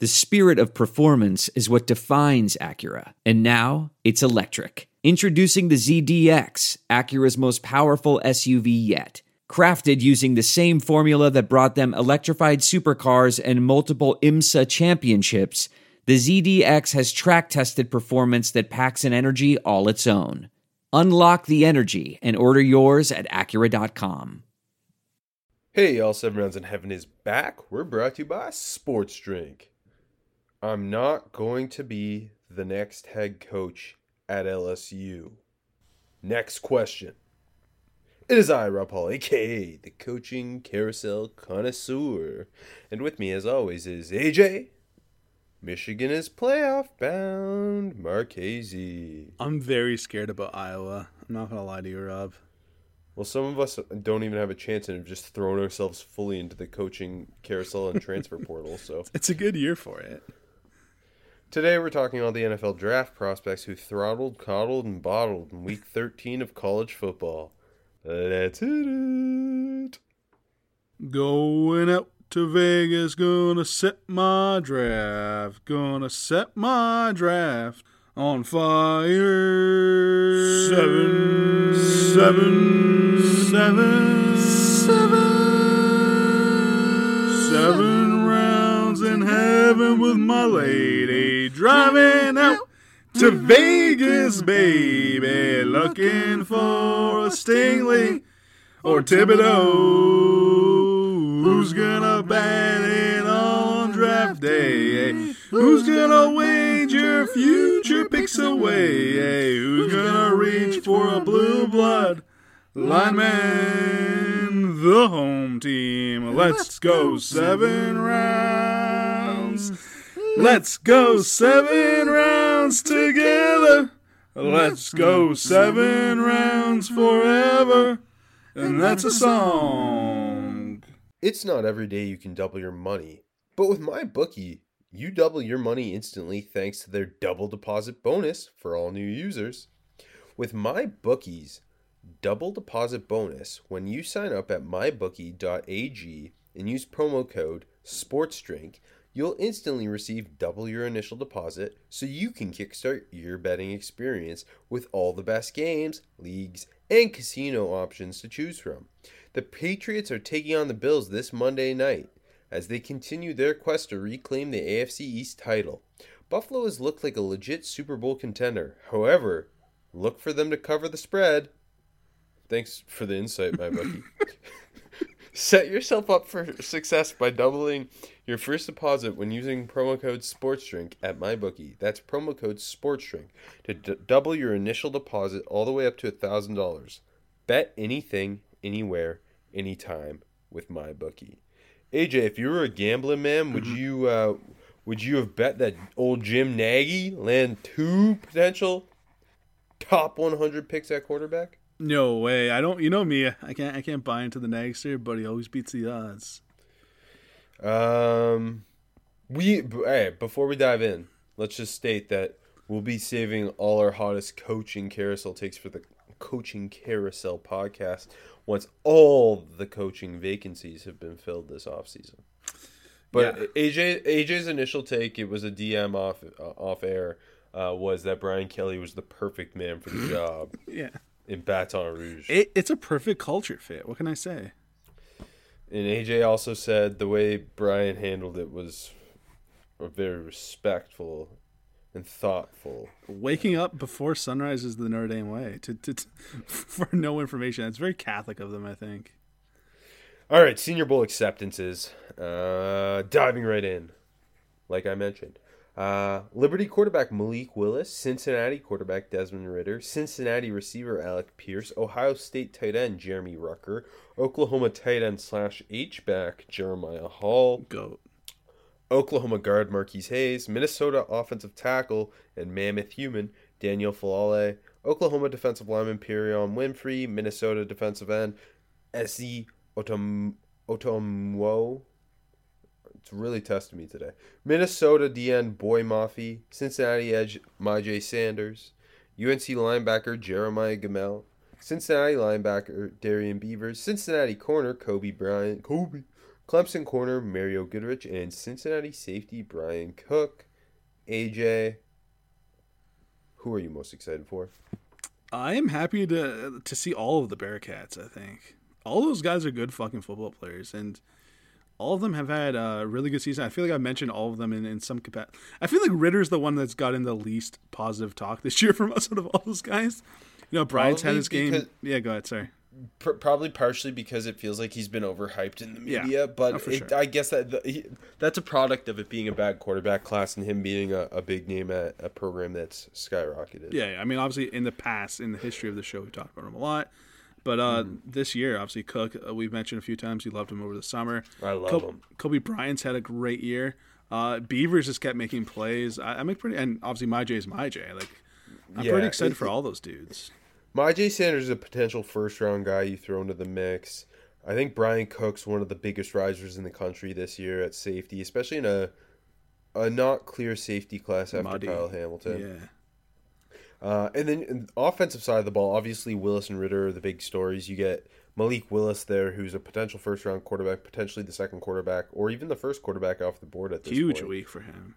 The spirit of performance is what defines Acura. And now it's electric. Introducing the ZDX, Acura's most powerful SUV yet. Crafted using the same formula that brought them electrified supercars and multiple IMSA championships, the ZDX has track tested performance that packs an energy all its own. Unlock the energy and order yours at Acura.com. Hey, y'all, Seven Rounds in Heaven is back. We're brought to you by Sports Drink. I'm not going to be the next head coach at LSU. Next question. It is I, Rob Paul, aka the coaching carousel connoisseur. And with me, as always, is AJ. Michigan is playoff bound. Marchese. I'm very scared about Iowa. I'm not gonna lie to you, Rob. Well, some of us don't even have a chance and have just thrown ourselves fully into the coaching carousel and transfer portal. So It's a good year for it. Today we're talking about the NFL draft prospects who throttled, coddled, and bottled in Week 13 of college football. Let's hit it. Going out to Vegas, gonna set my draft. Gonna set my draft on fire. Seven, seven, seven, seven, seven rounds in heaven with my lady, driving out to mm-hmm. Vegas, mm-hmm. baby, looking for a Stingley or Thibodeaux. Who's gonna mm-hmm. bat it on draft day? Who's gonna wager future picks away? Who's gonna reach for a blue blood lineman? The home team. Let's go seven rounds. Let's go seven rounds together. Let's go seven rounds forever. And that's a song. It's not every day you can double your money, but with my bookie, you double your money instantly thanks to their double deposit bonus for all new users. With my bookie's double deposit bonus, when you sign up at mybookie.ag and use promo code SPORTSDRINK, you'll instantly receive double your initial deposit so you can kickstart your betting experience with all the best games, leagues, and casino options to choose from. The Patriots are taking on the Bills this Monday night as they continue their quest to reclaim the AFC East title. Buffalo has looked like a legit Super Bowl contender. However, look for them to cover the spread. Thanks for the insight, my buddy. Set yourself up for success by doubling your first deposit when using promo code SPORTSDRINK at MyBookie. That's promo code SPORTSDRINK to d- double your initial deposit all the way up to $1,000. Bet anything, anywhere, anytime with MyBookie. AJ, if you were a gambling man, would you uh, would you have bet that old Jim Nagy land two potential top 100 picks at quarterback? No way. I don't. You know me. I can't. I can't buy into the Nagster, but he always beats the odds. Um, we hey, before we dive in, let's just state that we'll be saving all our hottest coaching carousel takes for the coaching carousel podcast once all the coaching vacancies have been filled this offseason. But Yeah. AJ AJ's initial take, it was a DM off uh, off air, uh, was that Brian Kelly was the perfect man for the job Yeah. In Baton Rouge. It, it's a perfect culture fit. What can I say? And AJ also said the way Brian handled it was very respectful and thoughtful. Waking up before sunrise is the Notre Dame way. To, to, to for no information. It's very Catholic of them, I think. All right, Senior Bowl acceptances. Uh, diving right in, like I mentioned. Uh, Liberty quarterback Malik Willis, Cincinnati quarterback Desmond Ridder, Cincinnati receiver Alec Pierce, Ohio State tight end Jeremy Ruckert, Oklahoma tight end slash H back Jeremiah Hall, Goat. Oklahoma guard Marquis Hayes, Minnesota offensive tackle and mammoth human Daniel Faalele, Oklahoma defensive lineman Perion Winfrey, Minnesota defensive end Esi Otom Otomwo. It's really testing me today. Minnesota DN Boye Mafe, Cincinnati edge Myjai Sanders, UNC linebacker Jeremiah Gemmel, Cincinnati linebacker Darrian Beavers, Cincinnati corner Coby Bryant, Coby, Clemson corner Mario Goodrich, and Cincinnati safety Bryan Cook. AJ, who are you most excited for? I am happy to to see all of the Bearcats. I think all those guys are good fucking football players, and all of them have had a really good season. I feel like I've mentioned all of them in, in some capacity. I feel like Ridder's the one that's gotten the least positive talk this year from us out of all those guys. You know, Bryant's had his game. Yeah, go ahead. Sorry. Pr- probably partially because it feels like he's been overhyped in the media, Yeah. but Oh, it, sure. I guess that the, he, that's a product of it being a bad quarterback class and him being a, a big name at a program that's skyrocketed. Yeah, yeah, I mean, obviously, in the past, in the history of the show, we talked about him a lot. But uh, Mm-hmm. this year, obviously, Cook, uh, we've mentioned a few times, you loved him over the summer. I love Coby, him. Coby Bryant's had a great year. Uh, Beavers just kept making plays. I, I'm pretty, and obviously, my J is my J. Like, I'm Yeah, pretty excited it- for all those dudes. Myjai Sanders is a potential first round guy you throw into the mix. I think Bryan Cook's one of the biggest risers in the country this year at safety, especially in a a not clear safety class after Muddy. Kyle Hamilton. Yeah. Uh, and then in the offensive side of the ball, obviously Willis and Ridder are the big stories. You get Malik Willis there, who's a potential first round quarterback, potentially the second quarterback, or even the first quarterback off the board at this point. Huge point. week for him.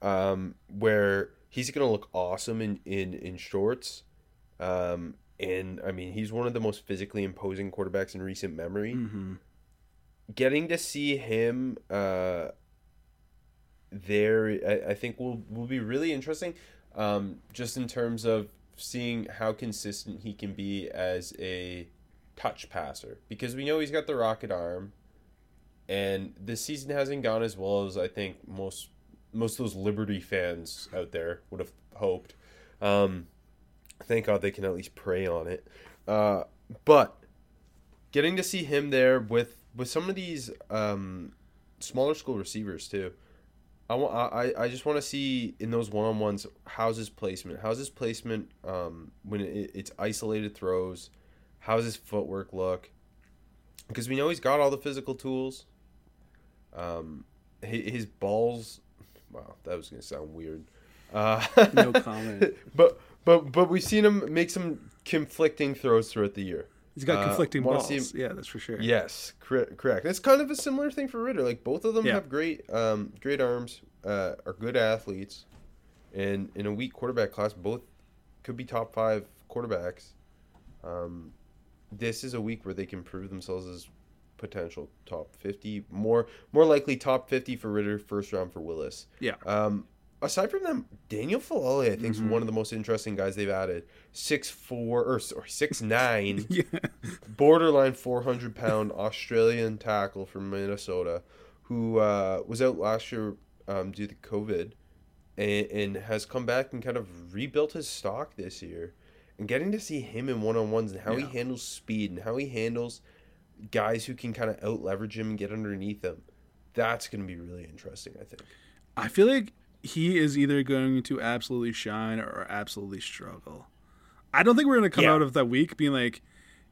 Um, where he's going to look awesome in, in, in shorts. Um, and I mean, he's one of the most physically imposing quarterbacks in recent memory. hmm Getting to see him uh, there, I, I think will will be really interesting. Um, just in terms of seeing how consistent he can be as a touch passer, because we know he's got the rocket arm, and this season hasn't gone as well as I think most most of those Liberty fans out there would have hoped. Um, thank God they can at least prey on it. Uh, but getting to see him there with with some of these um, smaller school receivers too. I want I, I just want to see in those one on ones how's his placement? How's his placement um, when it, it's isolated throws? How's his footwork look? Because we know he's got all the physical tools. Um, his, his balls. Wow, that was gonna sound weird. Uh, No comment. but but but we've seen him make some conflicting throws throughout the year. He's got Uh, conflicting wanna balls. him- yeah, that's for sure. Yes, cor- correct. It's kind of a similar thing for Ridder. Like both of them Yeah. have great, um, great arms, uh, are good athletes, and in a weak quarterback class, both could be top five quarterbacks. Um, this is a week where they can prove themselves as potential top fifty. More, more likely top fifty for Ridder, first round for Willis. Yeah. Um, aside from them, Daniel Faalele, I think, is Mhm. one of the most interesting guys they've added. Six four or, or six nine Yeah. borderline 400 pound Australian tackle from Minnesota who uh, was out last year um, due to COVID and, and has come back and kind of rebuilt his stock this year. And getting to see him in one on ones and how Yeah. he handles speed and how he handles guys who can kind of out leverage him and get underneath him, that's going to be really interesting, I think. I feel like he is either going to absolutely shine or absolutely struggle. I don't think we're going to come Yeah. out of that week being like,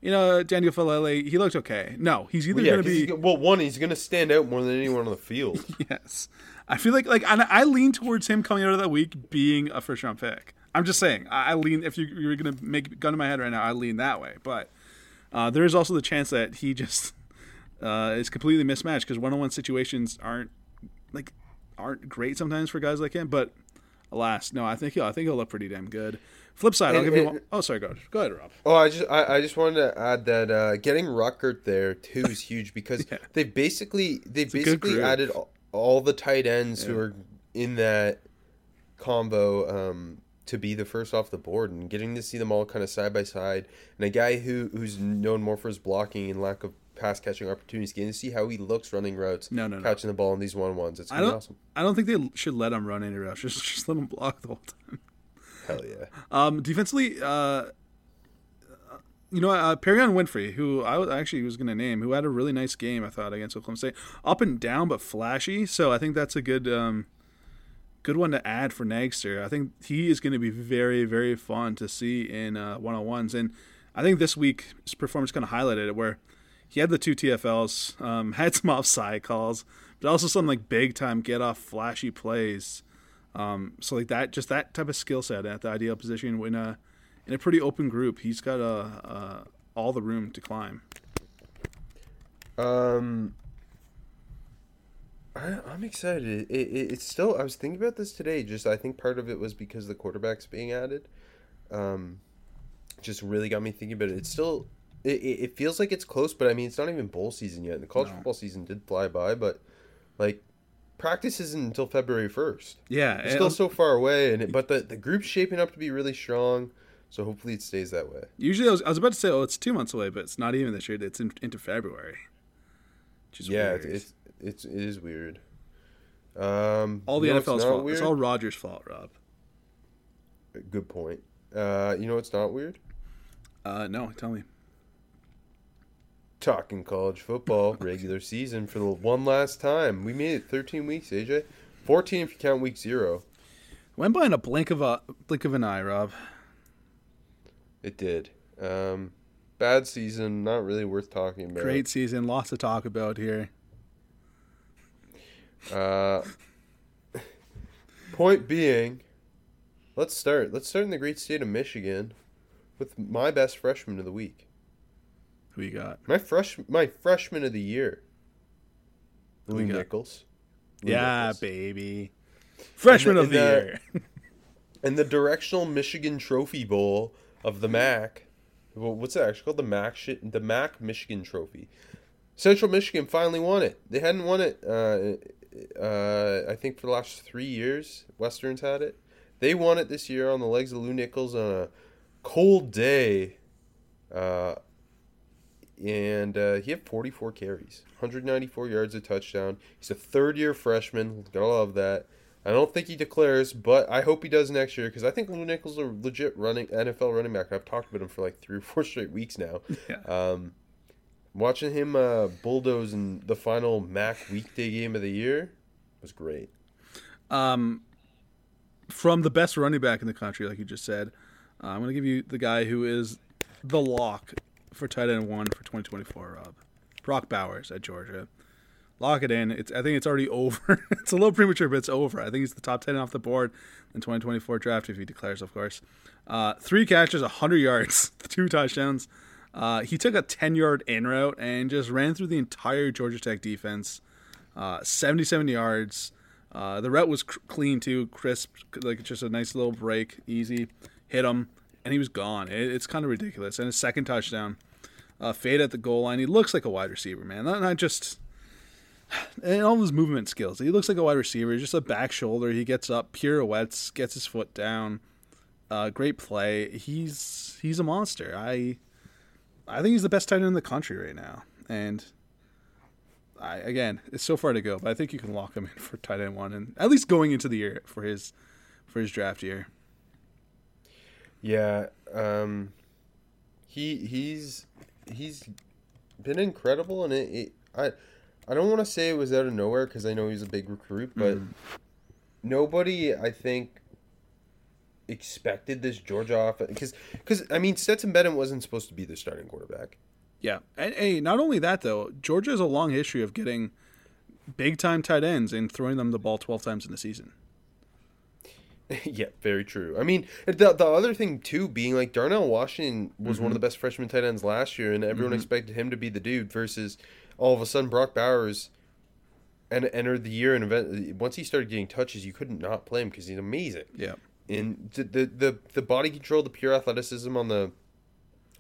you know, Daniel Faalele, he looked okay. No, he's either yeah, going 'cause to be well, one, he's going to stand out more than anyone on the field. yes. I feel like like and I lean towards him coming out of that week being a first round pick. I'm just saying. I, I lean if you, you're going to make gun in my head right now. I lean that way, but uh, there is also the chance that he just uh, is completely mismatched because one on one situations aren't like aren't great sometimes for guys like him. But alas, no, I think he'll I think he'll look pretty damn good. Flip side, I'll And- give you and- one. Oh, sorry, go ahead. Go ahead, Rob. Oh, I just I, I just wanted to add that uh, getting Ruckert there too is huge because Yeah. they basically they good basically added all, all the tight ends who are in that combo um, to be the first off the board and getting to see them all kind of side by side and a guy who who's known more for his blocking and lack of pass catching opportunities getting to see how he looks running routes No, no, no. catching the ball in these one ones it's I don't. awesome I don't think they should let him run any routes. Just just let him block the whole time. hell yeah Um, defensively, uh, you know, uh, Perion Winfrey, who I was- actually was going to name, who had a really nice game, I thought, against Oklahoma State, up and down but flashy. So I think that's a good, um, good one to add for Nagster. I think he is going to be very, very fun to see in one on ones, and I think this week his performance kind of highlighted it, where he had the two TFLs, um, had some offside calls, but also some like big time get off flashy plays. Um, so like that, just that type of skill set at the ideal position when uh, in a pretty open group, he's got uh, uh, all the room to climb. Um, I, I'm excited. It, it, it's still. I was thinking about this today. Just I think part of it was because the quarterbacks being added. Um, just really got me thinking about it. It's still. It, it feels like it's close, but I mean, it's not even bowl season yet. And the college No. football season did fly by, but like practice isn't until February first. Yeah, It's still so far away, and it, but the the group's shaping up to be really strong. So hopefully it stays that way. Usually, I was, I was about to say, oh, it's two months away, but it's not even this year. It's in, into February. Which is yeah, weird. it's, it's it's it is weird. Um, all the you know NFL's fault. Weird? It's all Rogers' fault, Rob. Good point. Uh, you know what's not weird? Uh, no, tell me. Talking college football regular season for the one last time. We made it 13 weeks, AJ. 14 if you count week zero. Went by in a blink of a blink of an eye, Rob. It did. Um, bad season, not really worth talking about. Great season, lots to talk about here. Uh, point being, let's start. Let's start in the great state of Michigan with my best freshman of the week. Who you got? My fresh, my freshman of the year. Who Lew? Nichols. Lew Yeah, Nichols. baby. Freshman And of the- the year. and the directional Michigan Trophy Bowl of the MAC. Well, what's that actually called? The MAC shit. The MAC Michigan Trophy. Central Michigan finally won it. They hadn't won it. Uh, uh, I think for the last three years, Westerns had it. They won it this year on the legs of Lew Nichols on a cold day. Uh, and uh, he had 44 carries, 194 yards, a touchdown. He's a third year freshman. Gotta love that. I don't think he declares, but I hope he does next year because I think Lew Nichols is a legit running NFL running back. I've talked about him for like three or four straight weeks now. Yeah. Um, watching him uh, bulldoze in the final MAC weekday game of the year was great. Um, from the best running back in the country, like you just said, uh, I'm going to give you the guy who is the lock for tight end one for 2024, Rob. Brock Bowers at Georgia. Lock it in. It's I think it's already over. it's a little premature, but it's over. I think he's the top 10 off the board in 2024 draft if he declares, of course. Uh, three catches, 100 yards, two touchdowns. Uh, he took a 10 yard in route and just ran through the entire Georgia Tech defense. Uh, 77 yards. Uh, the route was cr- clean too, crisp, like just a nice little break, easy. Hit him, and he was gone. It, it's kind of ridiculous. And his second touchdown, uh, fade at the goal line. He looks like a wide receiver, man. Not, not just and all his movement skills. He looks like a wide receiver. Just a back shoulder. He gets up, pirouettes, gets his foot down. Uh, great play. He's he's a monster. I I think he's the best tight end in the country right now. And I again, it's so far to go, but I think you can lock him in for tight end one, and at least going into the year for his for his draft year. Yeah, um, he he's he's been incredible, and it, it I I don't want to say it was out of nowhere because I know he's a big recruit, but nobody I think expected this Georgia offense because because I mean Stetson Bennett wasn't supposed to be the starting quarterback. Yeah, and hey, not only that though, Georgia has a long history of getting big time tight ends and throwing them the ball twelve times in the season. yeah, very true. I mean, the the other thing too being like Darnell Washington was one of the best freshman tight ends last year, and everyone expected him to be the dude. Versus all of a sudden Brock Bowers, and entered the year and event once he started getting touches, you couldn't not play him because he's amazing. Yeah, And the, the the the body control, the pure athleticism on the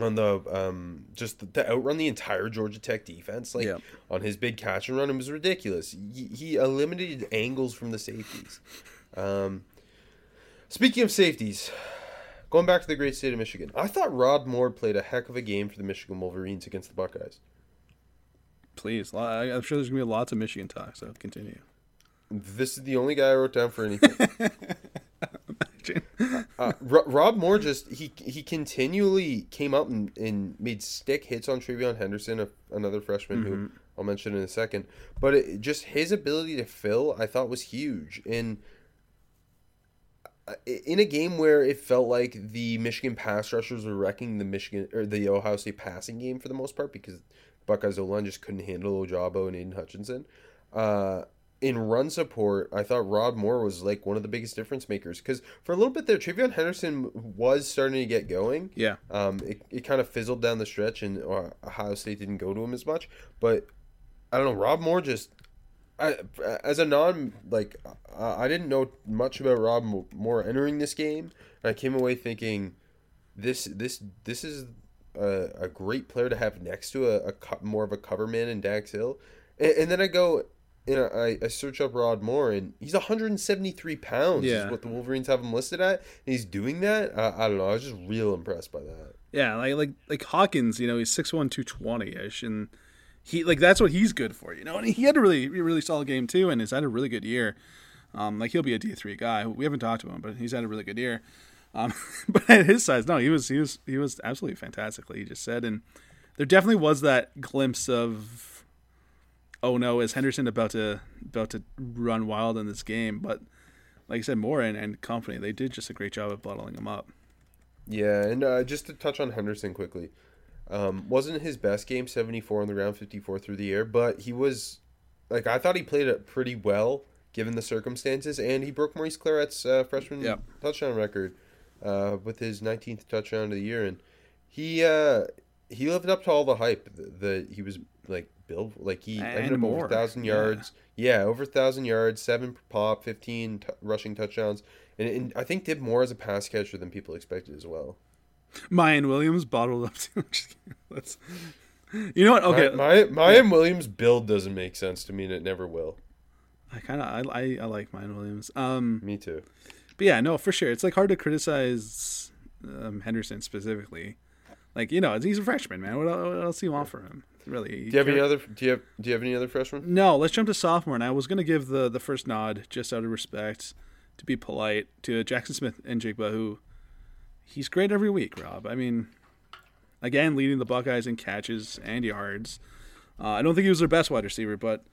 on the um just the, to outrun the entire Georgia Tech defense like Yeah. on his big catch and run it was ridiculous. He, he eliminated angles from the safeties. Um speaking of safeties, going back to the great state of Michigan. I thought Rod Moore played a heck of a game for the Michigan Wolverines against the Buckeyes. please. I'm sure there's gonna be lots of Michigan talk. So continue. This is the only guy I wrote down for anything. Uh, Ro- Rob Moore just he he continually came up and, and made stick hits on TreVeyon Henderson, a, another freshman who I'll mention in a second. But it, just his ability to fill, I thought was huge. And in a game where it felt like the Michigan pass rushers were wrecking the Michigan or the Ohio State passing game for the most part because Buckeyes O line just couldn't handle Ojabo and Aidan Hutchinson. Uh, in run support, I thought Rod Moore was like one of the biggest difference makers because for a little bit there, TreVeyon Henderson was starting to get going. Yeah, Um, it, it kind of fizzled down the stretch, and uh, Ohio State didn't go to him as much. But I don't know, Rob Moore just I, as a non like I didn't know much about Rob Moore entering this game. I came away thinking this this this is a, a great player to have next to a, a more of a cover man in Dax Hill, and, and then I go and I, I search up Rod Moore and he's 173 pounds yeah. is what the Wolverines have him listed at. And he's doing that. Uh, I don't know. I was just real impressed by that. Yeah, like like like Hawkins, you know, he's 6'1", 220 ish, and he like that's what he's good for, you know. And he had a really really solid game too, and he's had a really good year. Um, like he'll be a D three guy. We haven't talked to him, but he's had a really good year. Um, but at his size, no, he was he was he was absolutely fantastic. He just said, and there definitely was that glimpse of, oh no, is Henderson about to about to run wild in this game? But like I said, Moore and, and company, they did just a great job of bottling him up. Yeah, and uh, just to touch on Henderson quickly, um, wasn't his best game, 74 on the ground, 54 through the air, but he was, like, I thought he played it pretty well given the circumstances, and he broke Maurice Clarett's uh, freshman touchdown record uh, with his 19th touchdown of the year, and he uh, he lived up to all the hype that he was like built like he and ended up more. over thousand yards. Yeah. yeah, over thousand yards, seven pop, 15 t- rushing touchdowns, and, and I think did more as a pass catcher than people expected as well. Miyan Williams bottled up too much. Let's. You know what? Okay, my, my Miyan Williams build doesn't make sense to me, and it never will. I kind of I, I, I like Miyan Williams. Um, me too. But yeah, no, for sure, it's like hard to criticize um, Henderson specifically. Like you know, he's a freshman, man. What, what else do you want for him? Really? Do you have any other? Do you have Do you have any other freshmen? No. Let's jump to sophomore. And I was gonna give the the first nod just out of respect, to be polite, to Jackson Smith-Njigba, who he's great every week, Rob. I mean, again, leading the Buckeyes in catches and yards. Uh, I don't think he was their best wide receiver, but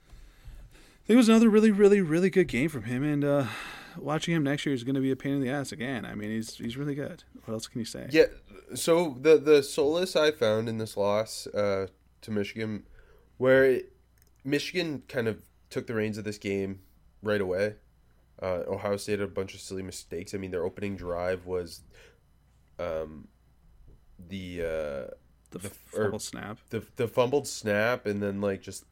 I think it was another really, really, really good game from him. And uh, watching him next year is going to be a pain in the ass again. I mean, he's he's really good. What else can you say? Yeah. So the the solace I found in this loss uh, to Michigan, where it, Michigan kind of took the reins of this game right away. Uh, Ohio State had a bunch of silly mistakes. I mean, their opening drive was um, the uh, the, the fumbled snap, the the fumbled snap, and then like just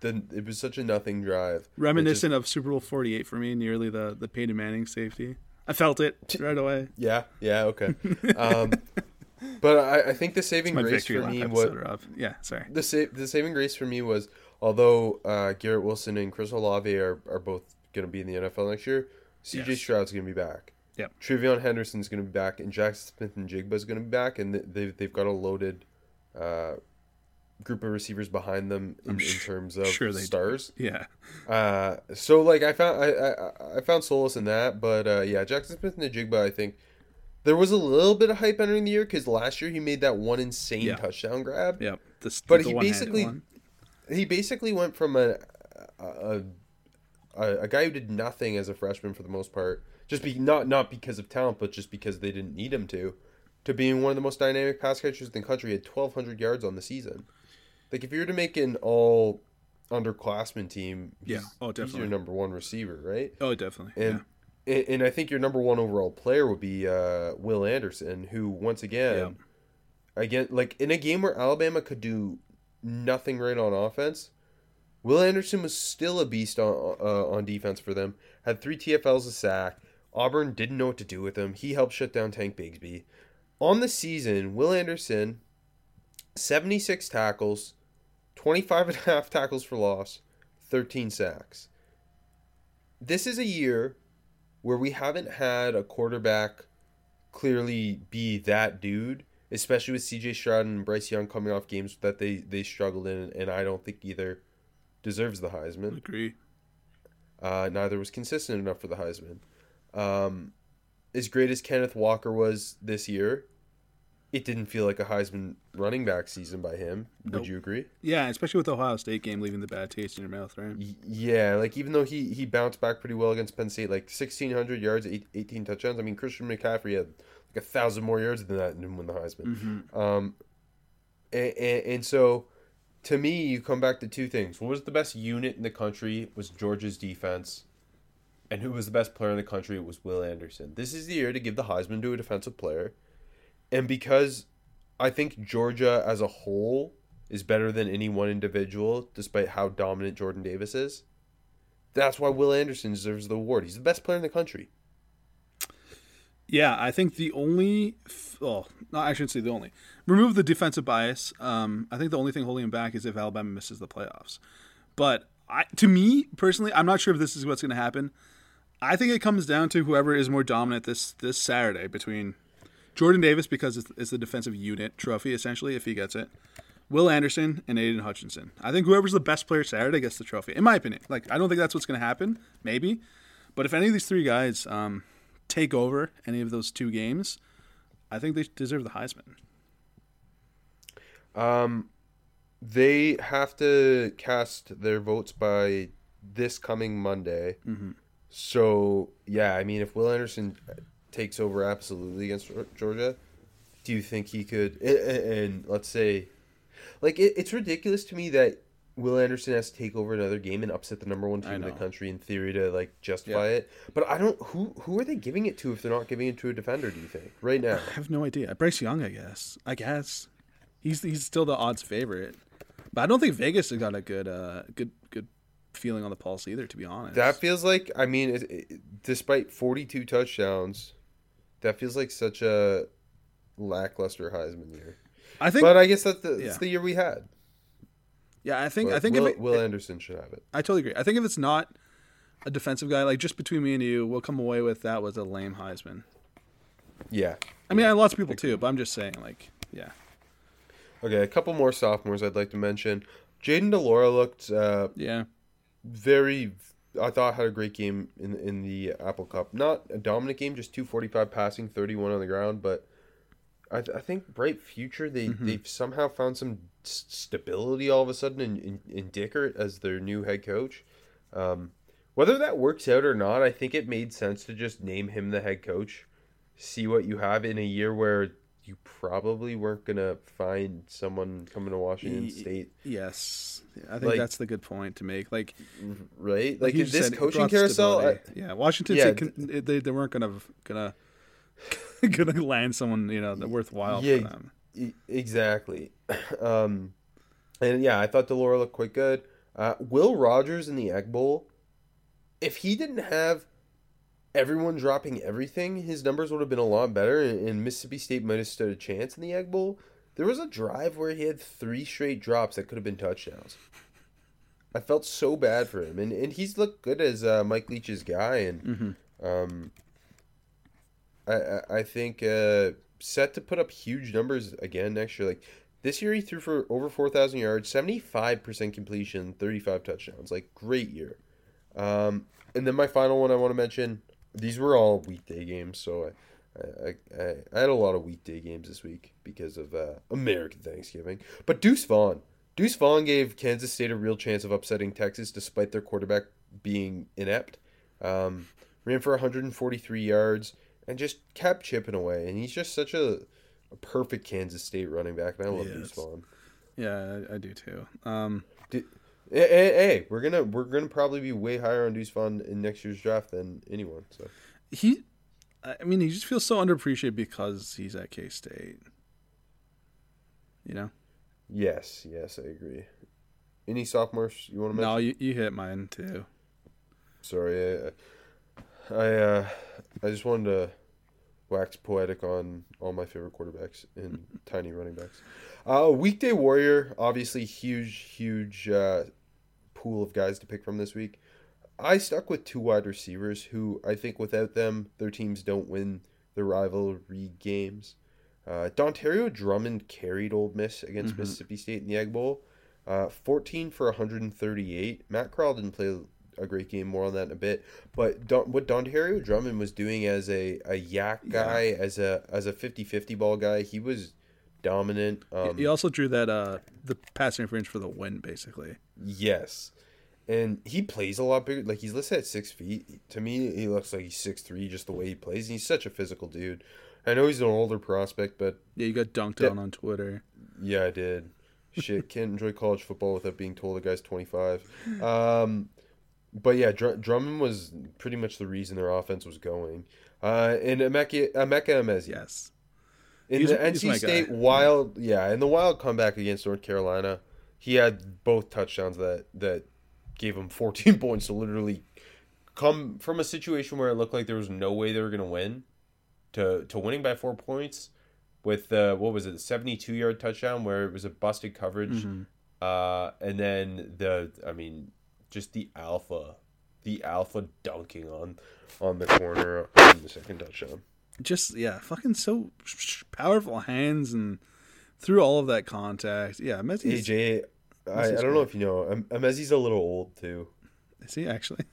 the it was such a nothing drive, reminiscent just, of Super Bowl Forty Eight for me, nearly the the Peyton Manning safety. I felt it right away. Yeah, yeah, okay. um, but I, I think the saving grace for me was yeah, sorry. The sa- the saving grace for me was although uh, Garrett Wilson and Chris Olave are, are both going to be in the NFL next year, CJ yes. Stroud's going to be back. Yep. TreVeyon Henderson's going to be back, and Jackson Smith-Njigba is going to be back, and they've they've got a loaded uh, group of receivers behind them in, in terms of sure stars. Do. Yeah. Uh, so like I found I, I, I found solace in that, but uh, yeah, Jackson Smith-Njigba, I think there was a little bit of hype entering the year because last year he made that one insane yeah. touchdown grab. Yeah. The, but the he basically he basically went from a a, a a guy who did nothing as a freshman for the most part just be not not because of talent, but just because they didn't need him to, to being one of the most dynamic pass catchers in the country. He had twelve hundred yards on the season. Like if you were to make an all underclassmen team, yeah, oh definitely, he's your number one receiver, right? Oh definitely, and. Yeah. And I think your number one overall player would be uh, Will Anderson, who once again, yeah. again, like in a game where Alabama could do nothing right on offense, Will Anderson was still a beast on uh, on defense for them. Had three TFLs, a sack, Auburn didn't know what to do with him. He helped shut down Tank Bigsby. On the season, Will Anderson, 76 tackles, 25 and a half tackles for loss, 13 sacks. This is a year where we haven't had a quarterback clearly be that dude, especially with CJ Stroud and Bryce Young coming off games that they, they struggled in, and I don't think either deserves the Heisman. Agree. Uh, neither was consistent enough for the Heisman. Um, as great as Kenneth Walker was this year, it didn't feel like a Heisman running back season by him. Nope. Would you agree? Yeah, especially with the Ohio State game leaving the bad taste in your mouth, right? Yeah, like even though he he bounced back pretty well against Penn State, like sixteen hundred yards, 18 touchdowns. I mean, Christian McCaffrey had like a thousand more yards than that and didn't win the Heisman. Mm-hmm. Um, and, and, and so to me, you come back to two things. What was the best unit in the country? Was Georgia's defense and who was the best player in the country? It was Will Anderson. This is the year to give the Heisman to a defensive player. And because I think Georgia as a whole is better than any one individual, despite how dominant Jordan Davis is, that's why Will Anderson deserves the award. He's the best player in the country. Yeah, I think the only, oh, no, I shouldn't say the only. Remove the defensive bias. Um, I think the only thing holding him back is if Alabama misses the playoffs. But I, to me personally, I'm not sure if this is what's going to happen. I think it comes down to whoever is more dominant this this Saturday between Jordan Davis because it's, it's the defensive unit trophy essentially if he gets it. Will Anderson and Aidan Hutchinson. I think whoever's the best player Saturday gets the trophy. In my opinion, like I don't think that's what's going to happen. Maybe, but if any of these three guys um, take over any of those two games, I think they deserve the Heisman. Um, they have to cast their votes by this coming Monday. Mm-hmm. So yeah, I mean, if Will Anderson takes over absolutely against Georgia, do you think he could? And, and let's say, like, it, it's ridiculous to me that Will Anderson has to take over another game and upset the number one team in the country in theory to like justify yeah. it. But I don't. Who who are they giving it to if they're not giving it to a defender? Do you think right now? I have no idea. Bryce Young, I guess. I guess he's he's still the odds favorite. But I don't think Vegas has got a good uh good good feeling on the pulse either. To be honest, that feels like I mean, it, it, despite forty two touchdowns, that feels like such a lackluster Heisman year. I think, but I guess that's the, yeah. the year we had. Yeah, I think but I think Will, if it, Will Anderson should have it. I totally agree. I think if it's not a defensive guy, like just between me and you, we'll come away with that was a lame Heisman. Yeah. I mean, I lots of people too, but I'm just saying, like, yeah. Okay, a couple more sophomores I'd like to mention. Jayden de Laura looked, uh, yeah, very. I thought had a great game in in the Apple Cup. Not a dominant game, just two forty five passing, thirty one on the ground, but I, th- I think bright future. They mm-hmm. they've somehow found some stability all of a sudden in, in, in Dickert as their new head coach. Um, whether that works out or not, I think it made sense to just name him the head coach. See what you have in a year where you probably weren't gonna find someone coming to Washington State. Yes, I think like, that's the good point to make. Like, right? Like, like this coaching carousel. I, yeah, Washington yeah, State. They, they weren't gonna gonna gonna land someone you know that worthwhile yeah, for them. Exactly. Um, and yeah, I thought de Laura looked quite good. Uh, Will Rogers in the Egg Bowl. If he didn't have everyone dropping everything, his numbers would have been a lot better, and Mississippi State might have stood a chance in the Egg Bowl. There was a drive where he had three straight drops that could have been touchdowns. I felt so bad for him, and and he's looked good as uh, Mike Leach's guy, and mm-hmm. um, I I think uh, set to put up huge numbers again next year. Like this year, he threw for over four thousand yards, seventy five percent completion, thirty five touchdowns. Like great year. Um, and then my final one I want to mention these were all weekday games, so I, I, I, I had a lot of weekday games this week because of uh, American Thanksgiving. But Deuce Vaughn, Deuce Vaughn gave Kansas State a real chance of upsetting Texas despite their quarterback being inept. Um, ran for 143 yards and just kept chipping away. And he's just such a, a perfect Kansas State running back, and I love Deuce Vaughn. Yeah, I, I do too. Um, Did, Hey, hey, hey, we're gonna we're gonna probably be way higher on Deuce Vaughn in next year's draft than anyone. So he, I mean, he just feels so underappreciated because he's at K State. You know. Yes, yes, I agree. Any sophomores you want to mention? No, you, you hit mine too. Sorry, I, I, uh, I just wanted to wax poetic on all my favorite quarterbacks and tiny running backs. Uh, weekday warrior, obviously huge, huge uh, pool of guys to pick from this week. I stuck with two wide receivers who I think without them, their teams don't win the rivalry games. Uh, Dontario Drummond carried Ole Miss against mm-hmm. Mississippi State in the Egg Bowl. Uh, 14 for 138. Matt Corral didn't play a great game. More on that in a bit. But Don, what Dontario Drummond was doing as a, a YAC guy, yeah. as a as a 50-50 ball guy, he was dominant. Um, he also drew that uh the passing interference for the win, basically. Yes, and he plays a lot bigger. Like he's listed at six feet. To me, he looks like he's six three, just the way he plays. And he's such a physical dude. I know he's an older prospect, but yeah, you got dunked that, on on Twitter. Yeah, I did. Shit, can't enjoy college football without being told the guy's twenty five. Um, but yeah, Dr- Drummond was pretty much the reason their offense was going. Uh, and Emeka Emeka Emezi. Yes. In he's, the NC State wild, yeah, in the wild comeback against North Carolina, he had both touchdowns that that gave him 14 points to literally come from a situation where it looked like there was no way they were going to win to to winning by four points with uh, what was it, 72 yard touchdown where it was a busted coverage, Mm-hmm. uh, and then the I mean just the alpha, the alpha dunking on on the corner on the second touchdown. Just yeah, fucking so powerful hands and through all of that contact. Yeah, Messi's AJ, I, I don't know if you know, Emezi's a little old too. is he actually?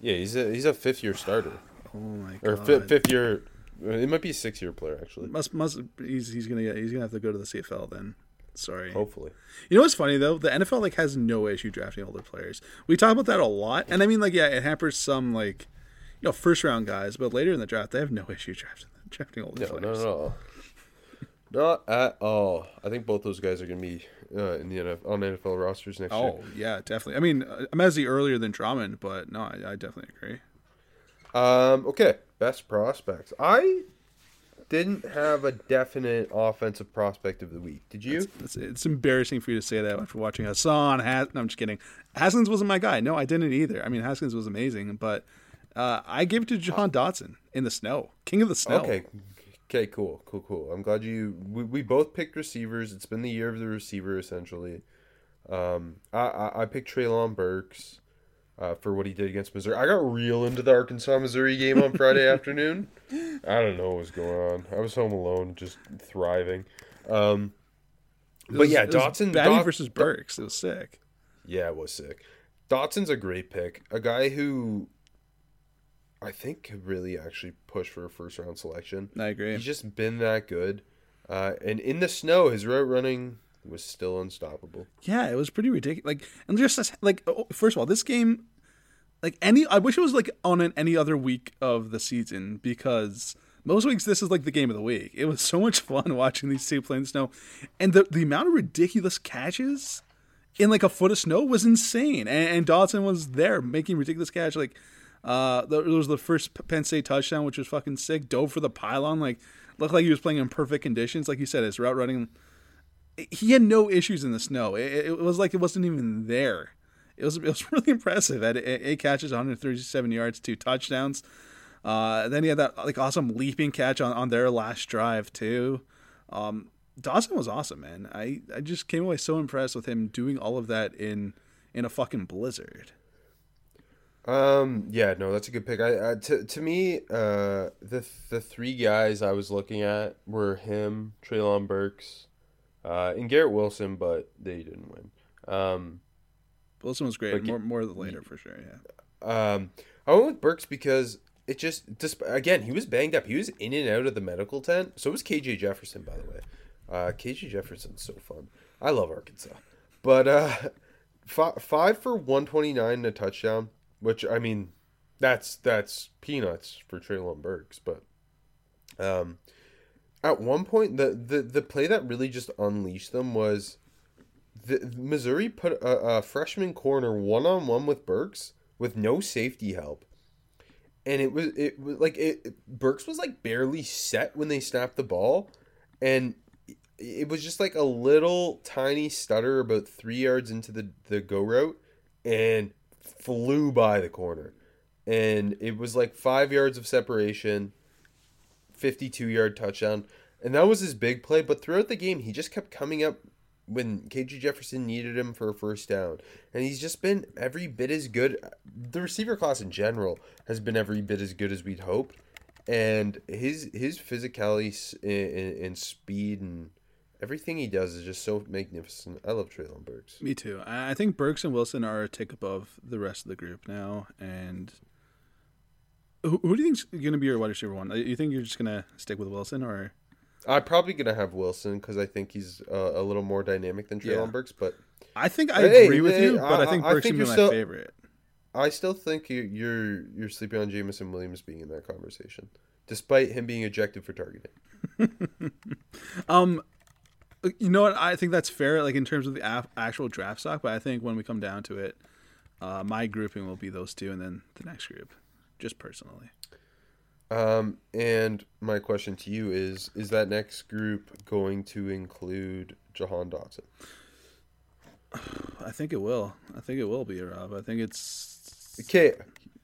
Yeah, he's a he's a fifth year starter Oh my or god. fi- fifth year. Uh, it might be a six year player actually. Must must he's he's gonna get he's gonna have to go to the CFL then. Sorry. Hopefully, You know what's funny though? The NFL like has no issue drafting older players. We talk about that a lot, and I mean like yeah, it hampers some like you know first round guys, but later in the draft they have no issue drafting drafting older no, no, players. no, not at all. I think both those guys are gonna be uh, in the NFL, on NFL rosters next year. Oh yeah, definitely. I mean, uh, Mezzi earlier than Drummond, but no, I, I definitely agree. Um, okay, best prospects. I didn't have a definite offensive prospect of the week. Did you? It's, it's embarrassing for you to say that after watching Hassan. Has- no, I'm just kidding. Haskins wasn't my guy. No, I didn't either. I mean, Haskins was amazing, but uh, I gave it to John Dotson in the snow, king of the snow. Okay. Okay, cool, cool, cool. I'm glad you. We, we both picked receivers. It's been the year of the receiver essentially. Um, I I, I picked Treylon Burks, uh, for what he did against Missouri. I got real into the Arkansas Missouri game on Friday afternoon. I don't know what was going on. I was home alone, just thriving. Um, but was- yeah, Dotson Batty Dot- versus Burks. It was sick. Yeah, it was sick. Dotson's a great pick. A guy who I think could really actually push for a first round selection. I agree. He's just been that good. Uh, and in the snow, his route running was still unstoppable. Yeah, it was pretty ridiculous. Like, and just like, oh, first of all, this game, like any, I wish it was like on an, any other week of the season because most weeks this is like the game of the week. It was so much fun watching these two play in the snow, and the the amount of ridiculous catches in like a foot of snow was insane. And, and Dotson was there making ridiculous catch. Like, uh, there was the first Penn State touchdown, which was fucking sick. Dove for the pylon, like looked like he was playing in perfect conditions. Like you said, his route running he had no issues in the snow. It, it was like it wasn't even there. It was it was really impressive. Eight, eight catches, 137 yards, two touchdowns. Uh, then he had that like awesome leaping catch on, on their last drive too. Um, Dotson was awesome, man. I, I just came away so impressed with him doing all of that in in a fucking blizzard. Um, yeah, no, that's a good pick. I, I to to me, uh, the the three guys I was looking at were him, Treylon Burks, uh, and Garrett Wilson, but they didn't win. Um, Wilson was great. But more more later for sure. Yeah. Um, I went with Burks because it just, just again, he was banged up. He was in and out of the medical tent. So was KJ Jefferson, by the way. Uh, KJ Jefferson's so fun. I love Arkansas, but uh, five, five for one twenty nine and a touchdown, which I mean, that's that's peanuts for Treylon Burks. But um, at one point, the the the play that really just unleashed them was the Missouri put a, a freshman corner one on one with Burks with no safety help, and it was it was like it, Burks was like barely set when they snapped the ball, and it- it was just like a little tiny stutter about three yards into the the go route, and flew by the corner, and it was like five yards of separation, fifty two yard touchdown. And that was his big play, but throughout the game, he just kept coming up when KJ Jefferson needed him for a first down. And he's just been every bit as good. The receiver class in general has been every bit as good as we'd hoped. And his his physicality and, and speed and everything he does is just so magnificent. I love Treylon Burks. Me too. I think Burks and Wilson are a tick above the rest of the group now. And who, who do you think's going to be your wide receiver one? You think you're just going to stick with Wilson, or I'm probably gonna have Wilson because I think he's uh, a little more dynamic than Treylon Yeah. Burks, but I think I Hey, agree with hey, you, but I, I- think Burks think would be you're my still- favorite. I still think you- you're you're sleeping on Jameson Williams being in that conversation, despite him being ejected for targeting. Um, you know what? I think that's fair, like in terms of the af- actual draft stock. But I think when we come down to it, uh, my grouping will be those two, and then the next group, just personally. Um, and my question to you is: Is that next group going to include Jahan Dotson? I think it will. I think it will be Rob. I think it's Okay,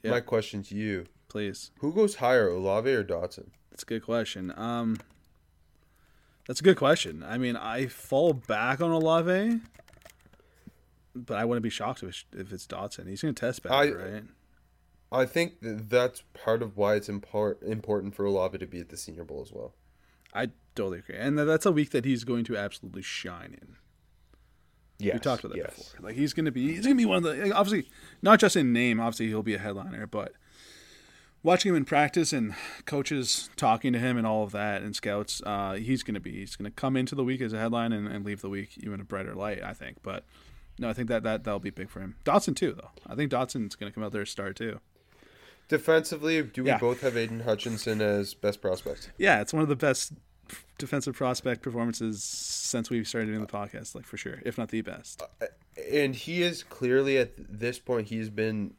Yeah. my question to you: please. Who goes higher, Olave or Dotson? That's a good question. Um, that's a good question. I mean, I fall back on Olave, but I wouldn't be shocked if it's, if it's Dotson. He's going to test better, I- right? I think that that's part of why it's impor- important for Olave to be at the Senior Bowl as well. I totally agree, and that's a week that he's going to absolutely shine in. Yes, We talked about that yes. before. Like he's going to be, he's going to be one of the like, obviously not just in name. Obviously, he'll be a headliner, but watching him in practice and coaches talking to him and all of that and scouts, uh, he's going to be, he's going to come into the week as a headline and, and leave the week even a brighter light. I think, but no, I think that that that'll be big for him. Dotson too, though. I think Dotson's going to come out there and start too. Defensively, do we Yeah. both have Aidan Hutchinson as best prospect? Yeah, it's one of the best defensive prospect performances since we started doing the podcast, like for sure, if not the best. and he is clearly at this point he's been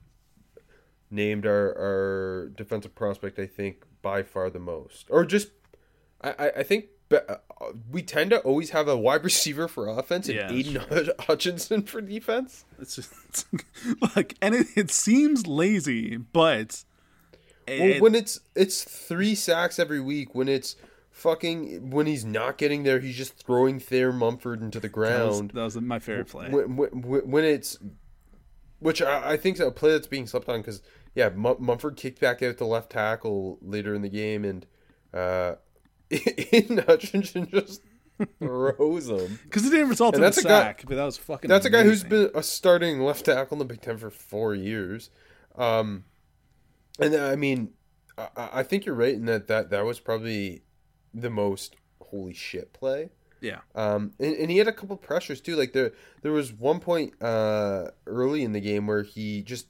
named our, our defensive prospect i think by far the most or just i i, think uh, we tend to always have a wide receiver for offense and Yeah, Aidan Hut- Hutchinson for defense. It's just it's, like, and it, it seems lazy, but Well, when it's it's three sacks every week, when it's fucking when he's not getting there, he's just throwing Thayer Munford into the that was, ground. that was my favorite play. when, when, when it's which I, I think is a play that's being slept on because yeah Mum- Munford kicked back out the left tackle later in the game and uh in Hutchinson just throws him Because it didn't result And in a a guy- sack, but that was fucking. that's a guy who's been a starting left tackle in the Big Ten for four years um and I mean I, I think you're right in that, that that was probably the most holy shit play Yeah, Um, and, and he had a couple pressures too. Like there, there was one point uh, early in the game where he just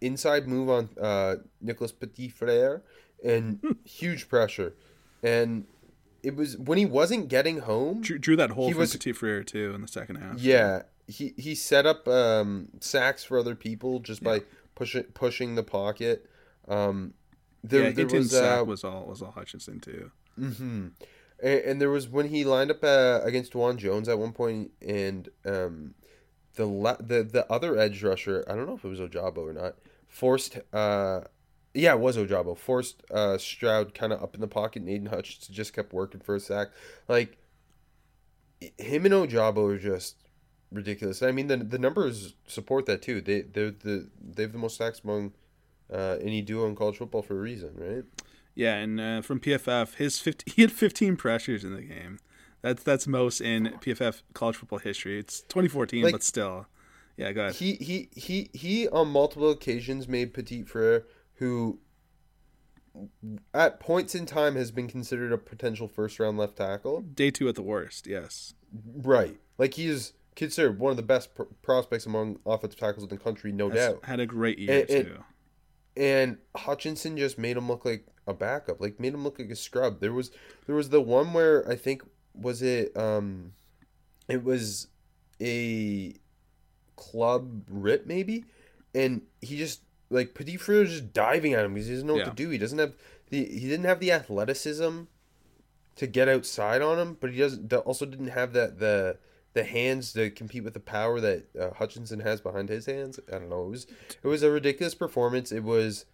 inside move on uh, Nicholas Petit Frere and huge pressure, and it was when he wasn't getting home. drew, drew that hole He was- Petit Frere too in the second half. Yeah, he he set up um, sacks for other people just by pushing pushing the pocket. Um, there, yeah, there was sack uh, was all was all Hutchinson too. Mm-hmm. And, and there was when he lined up uh, against Juan Jones at one point, and um, the la- the the other edge rusher, I don't know if it was Ojabo or not, forced. Uh, yeah, it was Ojabo. Forced uh, Stroud kind of up in the pocket, and Aidan Hutchinson just kept working for a sack. Like him and Ojabo are just ridiculous. I mean, the the numbers support that too. They they're the they have the most sacks among uh, any duo in college football for a reason, right? Yeah, and uh, from PFF, his 50, he had 15 pressures in the game. That's that's most in PFF college football history. It's 2014, Like- but still. Yeah, go ahead. He he he he on multiple occasions made Petit Frere, who at points in time has been considered a potential first round left tackle. Day two at the worst. Yes. Right, like he is considered one of the best pr- prospects among offensive tackles in the country, no Has doubt. Had a great year And- and- too. And Hutchinson just made him look like a backup, like made him look like a scrub. There was there was the one where I think was it um, it was a club rip maybe, and he just like Petit Frere was just diving at him because he doesn't know Yeah. what to do. He doesn't have the he didn't have the athleticism to get outside on him, but he doesn't also didn't have that the the hands to compete with the power that uh, Hutchinson has behind his hands. I don't know. It was it was a ridiculous performance. It was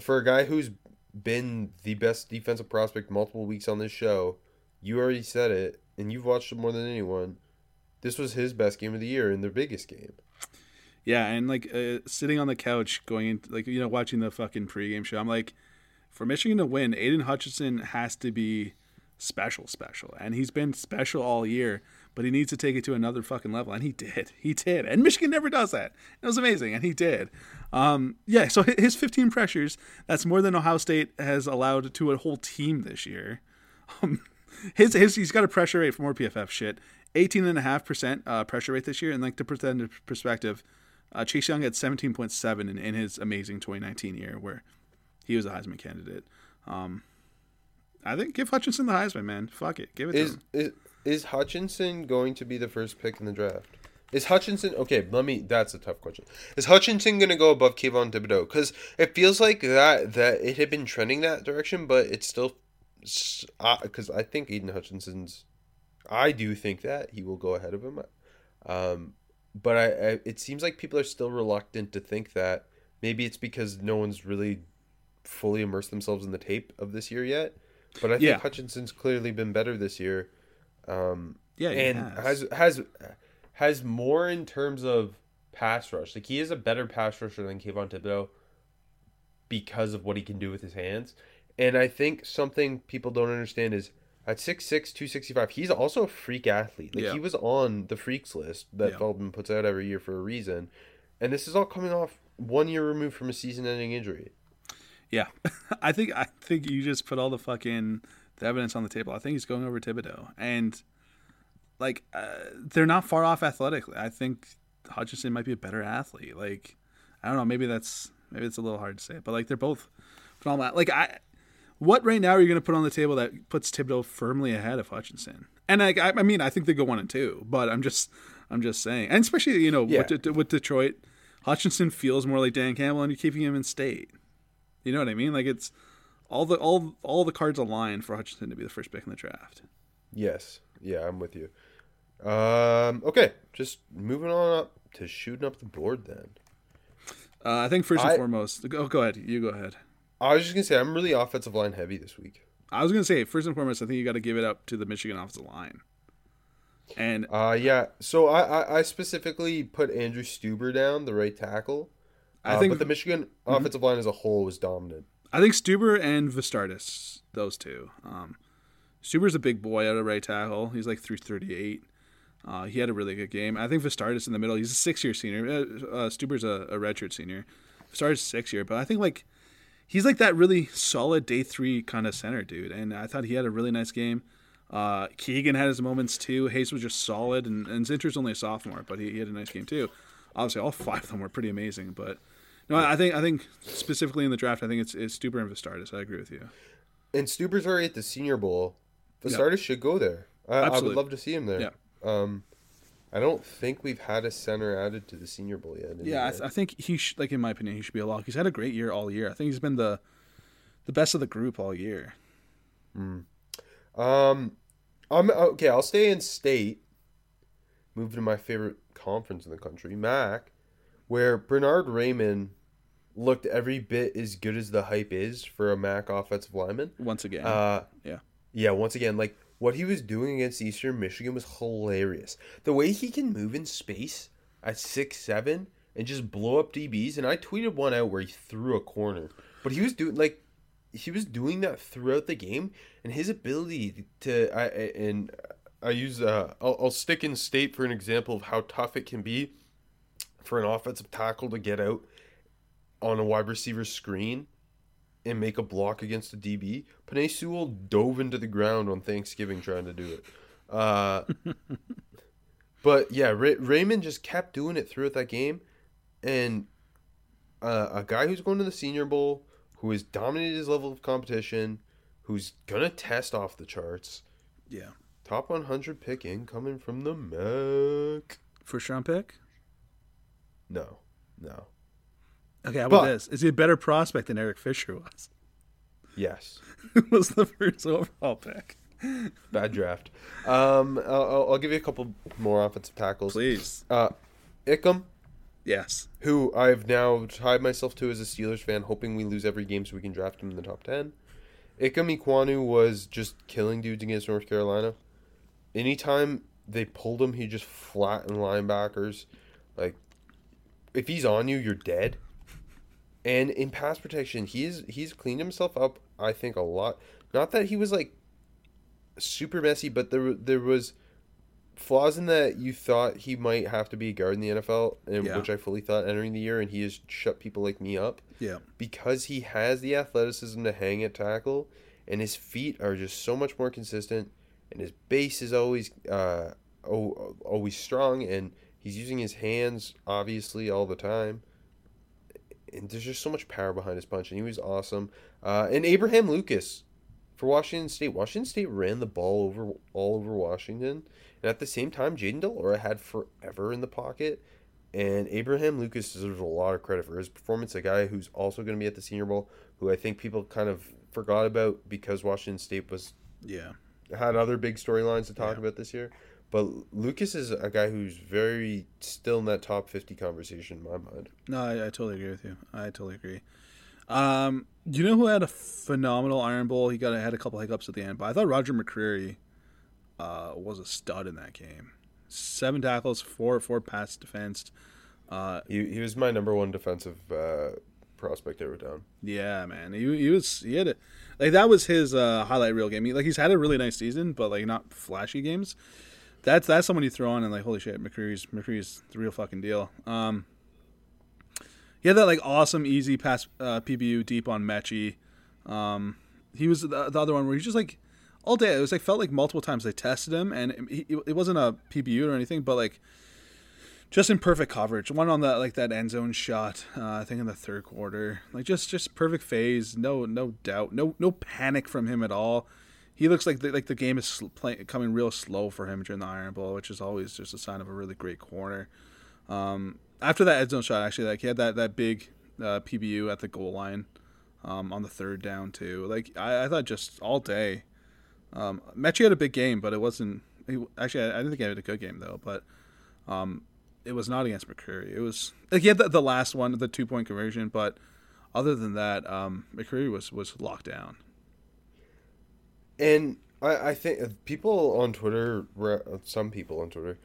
for a guy who's been the best defensive prospect multiple weeks on this show. You already said it, and you've watched it more than anyone. This was his best game of the year and their biggest game. Yeah, and like uh, sitting on the couch, going into like you know watching the fucking pregame show. I'm like, for Michigan to win, Aidan Hutchinson has to be special, special, and he's been special all year. But he needs to take it to another fucking level, and he did. He did, and Michigan never does that. It was amazing, and he did. Um, yeah, so his 15 pressures, that's more than Ohio State has allowed to a whole team this year. Um, his, his he's got a pressure rate for more PFF shit. 18.5% uh, pressure rate this year. And like to put that into perspective, uh, Chase Young had 17.7 in, in his amazing 2019 year where he was a Heisman candidate. Um, I think give Hutchinson the Heisman, man. Fuck it. Give it to Is him. is is Hutchinson going to be the first pick in the draft? Is Hutchinson okay? Let me. That's a tough question. Is Hutchinson going to go above Kayvon Thibodeaux? Because it feels like that that it had been trending that direction, but it's still because I think Aidan Hutchinson's. I do think that he will go ahead of him, um, but I, I it seems like people are still reluctant to think that. Maybe it's because no one's really fully immersed themselves in the tape of this year yet. But I think Yeah. Hutchinson's clearly been better this year. Um, Yeah, and has. has has has more in terms of pass rush. Like he is a better pass rusher than Kayvon Thibodeaux because of what he can do with his hands. And I think something people don't understand is at 6'6", 265, he's also a freak athlete. Like Yeah. he was on the freaks list that Yeah. Feldman puts out every year for a reason. And this is all coming off one year removed from a season-ending injury. Yeah, I think I think you just put all the fucking the evidence on the table. I think he's going over Thibodeaux, and like uh, they're not far off athletically. I think Hutchinson might be a better athlete. Like I don't know, maybe that's maybe it's a little hard to say, but like they're both phenomenal. Like I, what right now are you going to put on the table that puts Thibodeaux firmly ahead of Hutchinson? And I, I mean, I think they go one and two, but I'm just I'm just saying, and especially you know Yeah. with, with Detroit, Hutchinson feels more like Dan Campbell, and you're keeping him in state. You know what I mean? Like it's all the all all the cards align for Hutchinson to be the first pick in the draft. Yes. Yeah, I'm with you. Um, okay, just moving on up to shooting up the board then. Uh, I think first and I- foremost, go go ahead. You go ahead. I was just gonna say I'm really offensive line heavy this week. I was gonna say first and foremost, I think you got to give it up to the Michigan offensive line. And Uh yeah. So I, I, I specifically put Andrew Stueber down, the right tackle. I Uh, think but the Michigan offensive line as a whole was dominant. I think Stueber and Vastardis, those two. Um, Stueber's a big boy out of right tackle. He's like 338. Uh, he had a really good game. I think Vastardis in the middle. He's a six-year senior. Uh, uh, Stueber's a, a redshirt senior. Vastardis six-year, but I think like he's like that really solid day three kind of center dude. And I thought he had a really nice game. Uh, Keegan had his moments too. Hayes was just solid, and, and Zinter's only a sophomore, but he, he had a nice game too. Obviously, all five of them were pretty amazing. But no, I think I think specifically in the draft, I think it's, it's Stueber and Vastardis. I agree with you. And Stueber's already at the Senior Bowl. Yeah. starters should go there. I, I would love to see him there. Yeah. Um, I don't think we've had a center added to the Senior Bowl yet. Yeah, I, th- I think he should, like in my opinion, he should be a lock. He's had a great year all year. I think he's been the the best of the group all year. Um, I'm okay. I'll stay in state. Move to my favorite conference in the country, MAC, where Bernhard Raimann looked every bit as good as the hype is for a MAC offensive lineman. Once again, Uh, yeah, yeah. Once again, like what he was doing against Eastern Michigan was hilarious. The way he can move in space at six seven and just blow up DBs. And I tweeted one out where he threw a corner, but he was doing like he was doing that throughout the game, and his ability to I and I use uh I'll, I'll stick in state for an example of how tough it can be for an offensive tackle to get out on a wide receiver screen and make a block against a DB. Penei Sewell dove into the ground on Thanksgiving trying to do it. Uh, but yeah, Ray- Raimann just kept doing it throughout that game, and uh, a guy who's going to the Senior Bowl, who has dominated his level of competition, who's gonna test off the charts. yeah. Top 100 pick incoming from the MAC. First round pick. No, no. Okay, how But- about this? Is he a better prospect than Eric Fisher was? Yes. Was the first overall pick? Bad draft. Um, I'll, I'll- give you a couple more offensive tackles. Please. Uh, Ikem, Yes. who I've now tied myself to as a Steelers fan, hoping we lose every game so we can draft him in the top 10. Ikem Ekwonu was just killing dudes against North Carolina. Anytime they pulled him, he just flattened linebackers. Like, if he's on you, you're dead. And in pass protection, he's he's cleaned himself up, I think, a lot. Not that he was like super messy, but there there was flaws in that you thought he might have to be a guard in the NFL, and Yeah. which I fully thought entering the year, and he has shut people like me up Yeah. because he has the athleticism to hang at tackle, and his feet are just so much more consistent, and his base is always uh oh, always strong, and he's using his hands obviously all the time. And there's just so much power behind his punch, and he was awesome. Uh, and Abraham Lucas for Washington State. Washington State ran the ball over all over Washington, and at the same time, Jayden de Laura had forever in the pocket. And Abraham Lucas deserves a lot of credit for his performance. A guy who's also going to be at the Senior Bowl, who I think people kind of forgot about because Washington State was Yeah. had other big storylines to talk Yeah. about this year. But Lucas is a guy who's very still in that top 50 conversation in my mind. No, I, I totally agree with you. I totally agree. Um, you know who had a phenomenal Iron Bowl? He got had a couple hiccups at the end, but I thought Roger McCreary uh, was a stud in that game. Seven tackles, four four pass defense. Uh, he, he was my number one defensive uh, prospect ever down. Yeah, man. He, he was he had it like that was his uh, highlight reel game. He, like he's had a really nice season, but like not flashy games. That's that's someone you throw on and like holy shit, McCreary's McCreary's the real fucking deal. Um, he had that like awesome easy pass uh, PBU deep on Metchie. Um, he was the, the other one where he's just like all day. It was like felt like multiple times they tested him, and he, it wasn't a PBU or anything, but like just in perfect coverage. One on that like that end zone shot, uh, I think in the third quarter. Like just just perfect phase, no no doubt, no no panic from him at all. He looks like the, like the game is play, coming real slow for him during the Iron Bowl, which is always just a sign of a really great corner. Um, after that end zone shot, actually, like he had that that big uh, PBU at the goal line um, on the third down too. Like I, I thought just all day. Um, had a big game, but it wasn't. He, actually, I, I didn't think he had a good game though. But um, it was not against McCreary. It was like he had the, the last one, the two point conversion, but other than that, um, McCreary was was locked down. And I, I think people on Twitter, some people on Twitter,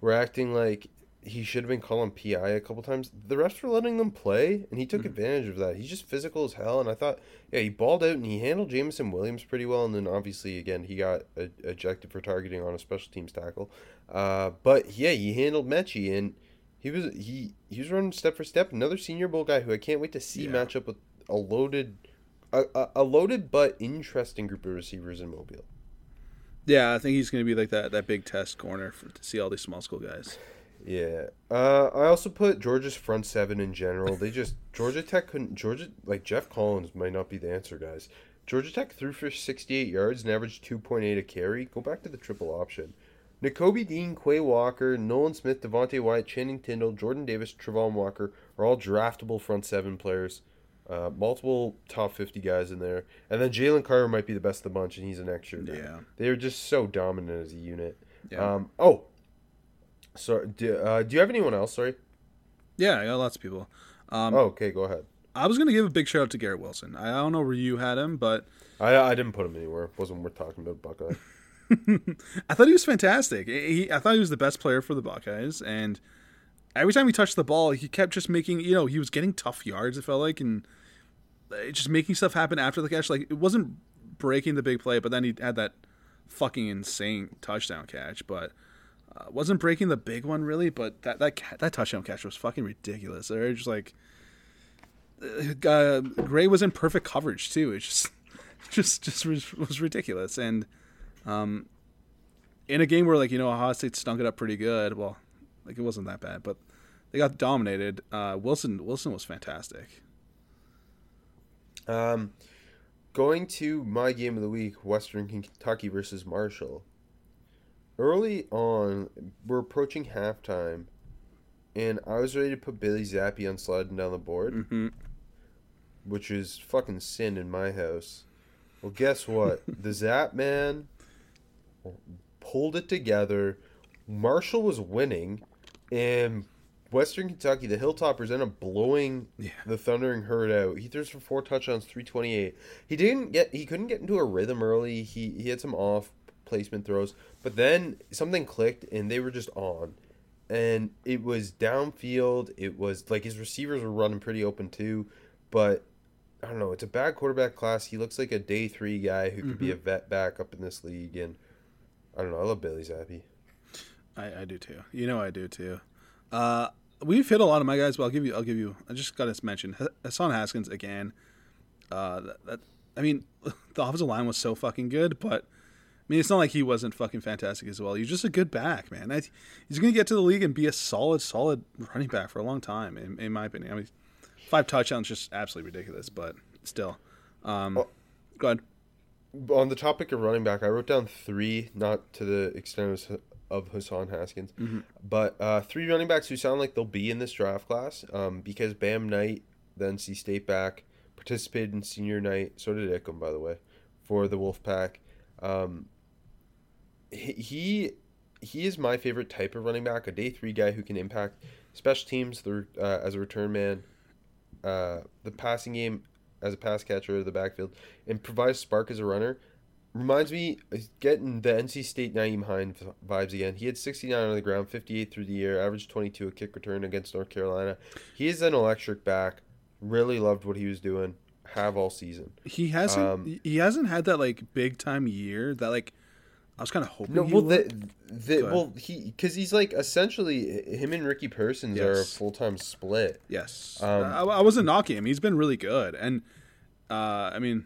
were acting like he should have been calling PI a couple times. The refs were letting them play, and he took mm-hmm. advantage of that. He's just physical as hell, and I thought, yeah, he balled out and he handled Jameson Williams pretty well. And then obviously, again, he got a- ejected for targeting on a special teams tackle. Uh, but yeah, he handled Metchie, and he was he he was running step for step. Another Senior Bowl guy who I can't wait to see yeah. match up with a loaded, a, a, loaded but interesting group of receivers in Mobile. Yeah, I think he's going to be like that that big test corner for, to see all these small school guys. Yeah. Uh, I also put Georgia's front seven in general. They just Georgia Tech couldn't Georgia like Geoff Collins might not be the answer, guys. Georgia Tech threw for 68 yards and averaged 2.8 a carry. Go back to the triple option. Nakobe Dean, Quay Walker, Nolan Smith, Devonte Wyatt, Channing Tindall, Jordan Davis, Travon Walker are all draftable front seven players. Uh, multiple top 50 guys in there. And then Jalen Carter might be the best of the bunch, and he's an extra. Yeah. They are just so dominant as a unit. Yeah. Um, oh, so, do, uh, do you have anyone else? Sorry. Yeah, I got lots of people. Um, oh, okay, go ahead. I was gonna give a big shout out to Garrett Wilson. I don't know where you had him, but I I didn't put him anywhere. It wasn't worth talking about Buckeye. I thought he was fantastic. He, I thought he was the best player for the Buckeyes, and every time he touched the ball, he kept just making. You know, he was getting tough yards. It felt like, and just making stuff happen after the catch. Like it wasn't breaking the big play, but then he had that fucking insane touchdown catch. But uh, wasn't breaking the big one really, but that that that touchdown catch was fucking ridiculous. They're just like uh, uh, Gray was in perfect coverage too. It just just just was, ridiculous. And um, in a game where like you know Ohio State stunk it up pretty good. Well, like it wasn't that bad, but they got dominated. Uh, Wilson Wilson was fantastic. Um, going to my game of the week: Western Kentucky versus Marshall early on, we're approaching halftime, and I was ready to put Bailey Zappe on sliding down the board, mm-hmm. which is fucking sin in my house. Well, guess what? the Zap man pulled it together. Marshall was winning, and Western Kentucky, the Hilltoppers, end up blowing yeah. the Thundering Herd out. He throws for four touchdowns, three twenty eight. He didn't get, he couldn't get into a rhythm early. He he had some off placement throws. But then something clicked and they were just on. And it was downfield. It was like his receivers were running pretty open too. But I don't know. It's a bad quarterback class. He looks like a day three guy who could mm-hmm. be a vet back up in this league. And I don't know. I love Bailey Zappe. I, I do too. You know I do too. Uh, we've hit a lot of my guys, but I'll give you. I'll give you. I just got to mention Hassan Haskins again. Uh, that, that I mean, the offensive line was so fucking good, but I mean, it's not like he wasn't fucking fantastic as well. He's just a good back, man. I, he's going to get to the league and be a solid, solid running back for a long time, in, in my opinion. I mean, five touchdowns just absolutely ridiculous, but still. Um, oh, go ahead. On the topic of running back, I wrote down three, not to the extent of Hassan Haskins, mm-hmm. but uh, three running backs who sound like they'll be in this draft class um, because Bam Knight, the NC State back, participated in senior night. So did Ikem, by the way, for the Wolfpack. Um, he he is my favorite type of running back, a day three guy who can impact special teams the, uh, as a return man, uh, the passing game as a pass catcher of the backfield, and provide spark as a runner. Reminds me getting the NC State Nyheim Hines vibes again. He had 69 on the ground, 58 through the year, averaged 22 a kick return against North Carolina. He is an electric back. Really loved what he was doing. Have all season. He hasn't. Um, he hasn't had that like big time year that like I was kind of hoping. No, well, would. the, the well he because he's like essentially him and Ricky Persons are a full time split. Yes, Um, I, I wasn't knocking him. He's been really good, and uh, I mean,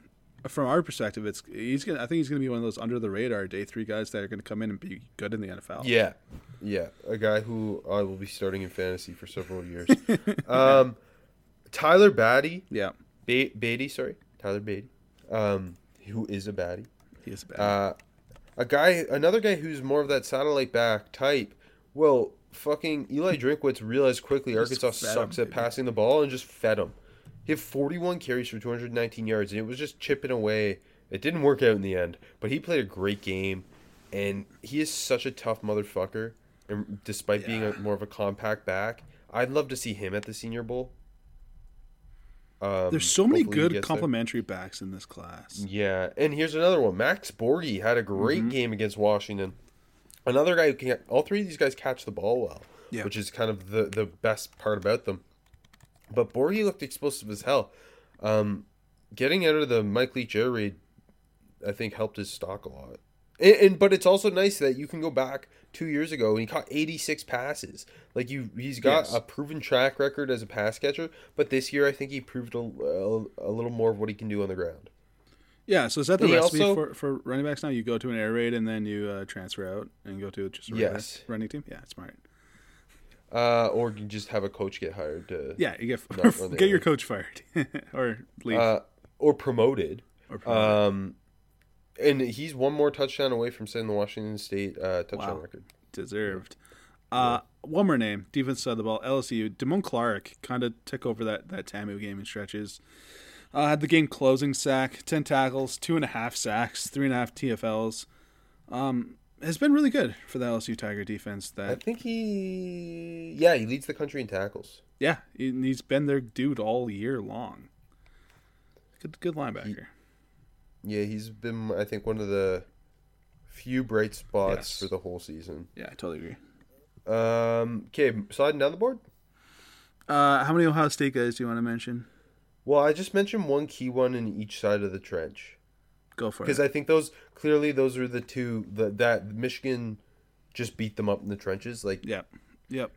from our perspective, it's he's gonna. I think he's gonna be one of those under the radar day three guys that are gonna come in and be good in the NFL. Yeah, yeah, a guy who I will be starting in fantasy for several years. um, Tyler Batty, yeah, ba- Badie, sorry, Tyler Badie, um, who is a baddie. he is a bad. Uh, a guy, another guy who's more of that satellite back type. Well, fucking Eli Drinkwitz realized quickly Arkansas fed him, sucks at baby. passing the ball and just fed him. He had 41 carries for 219 yards, and it was just chipping away. It didn't work out in the end, but he played a great game, and he is such a tough motherfucker. And despite being a, more of a compact back, I'd love to see him at the Senior Bowl. Um, There's so many good gets there. complementary backs in this class. Yeah, and here's another one. Max Borghi had a great Mm-hmm. game against Washington. Another guy who can. All three of these guys catch the ball well, Yeah. which is kind of the the best part about them. But Borghi looked explosive as hell. Um, getting out of the Mike Leach air raid, I think helped his stock a lot. And, and but it's also nice that you can go back two years ago and he caught 86 passes. Like you, he's got Yes. a proven track record as a pass catcher. But this year, I think he proved a, a, a little more of what he can do on the ground. Yeah, so is that the He recipe also- for, for running backs now? You go to an air raid and then you uh, transfer out and go to just a Yes. running team. Yeah, it's smart. Uh, or you just have a coach get hired to, Yeah, you get get your coach fired or leave. uh, or promoted. or promote. Um, and he's one more touchdown away from setting the Washington State uh, touchdown Wow. record. deserved. Uh, one more name, defense side of the ball, LSU. Damone Clark kind of took over that that Tamu game in stretches. Uh, had the game closing sack, ten tackles, two and a half sacks, three and a half TFLs. Um, has been really good for the LSU Tiger defense. That I think he, yeah, he leads the country in tackles. yeah, he- he's been their dude all year long. Good, good linebacker. Yeah, he's been, I think, one of the few bright spots Yes. for the whole season. Yeah, I totally agree. Um, okay, sliding down the board. Uh, how many Ohio State guys do you want to mention? Well, I just mentioned one key one in each side of the trench. Go for it. because. I think those clearly those are the two the, that Michigan just beat them up in the trenches. Like Yep, yep.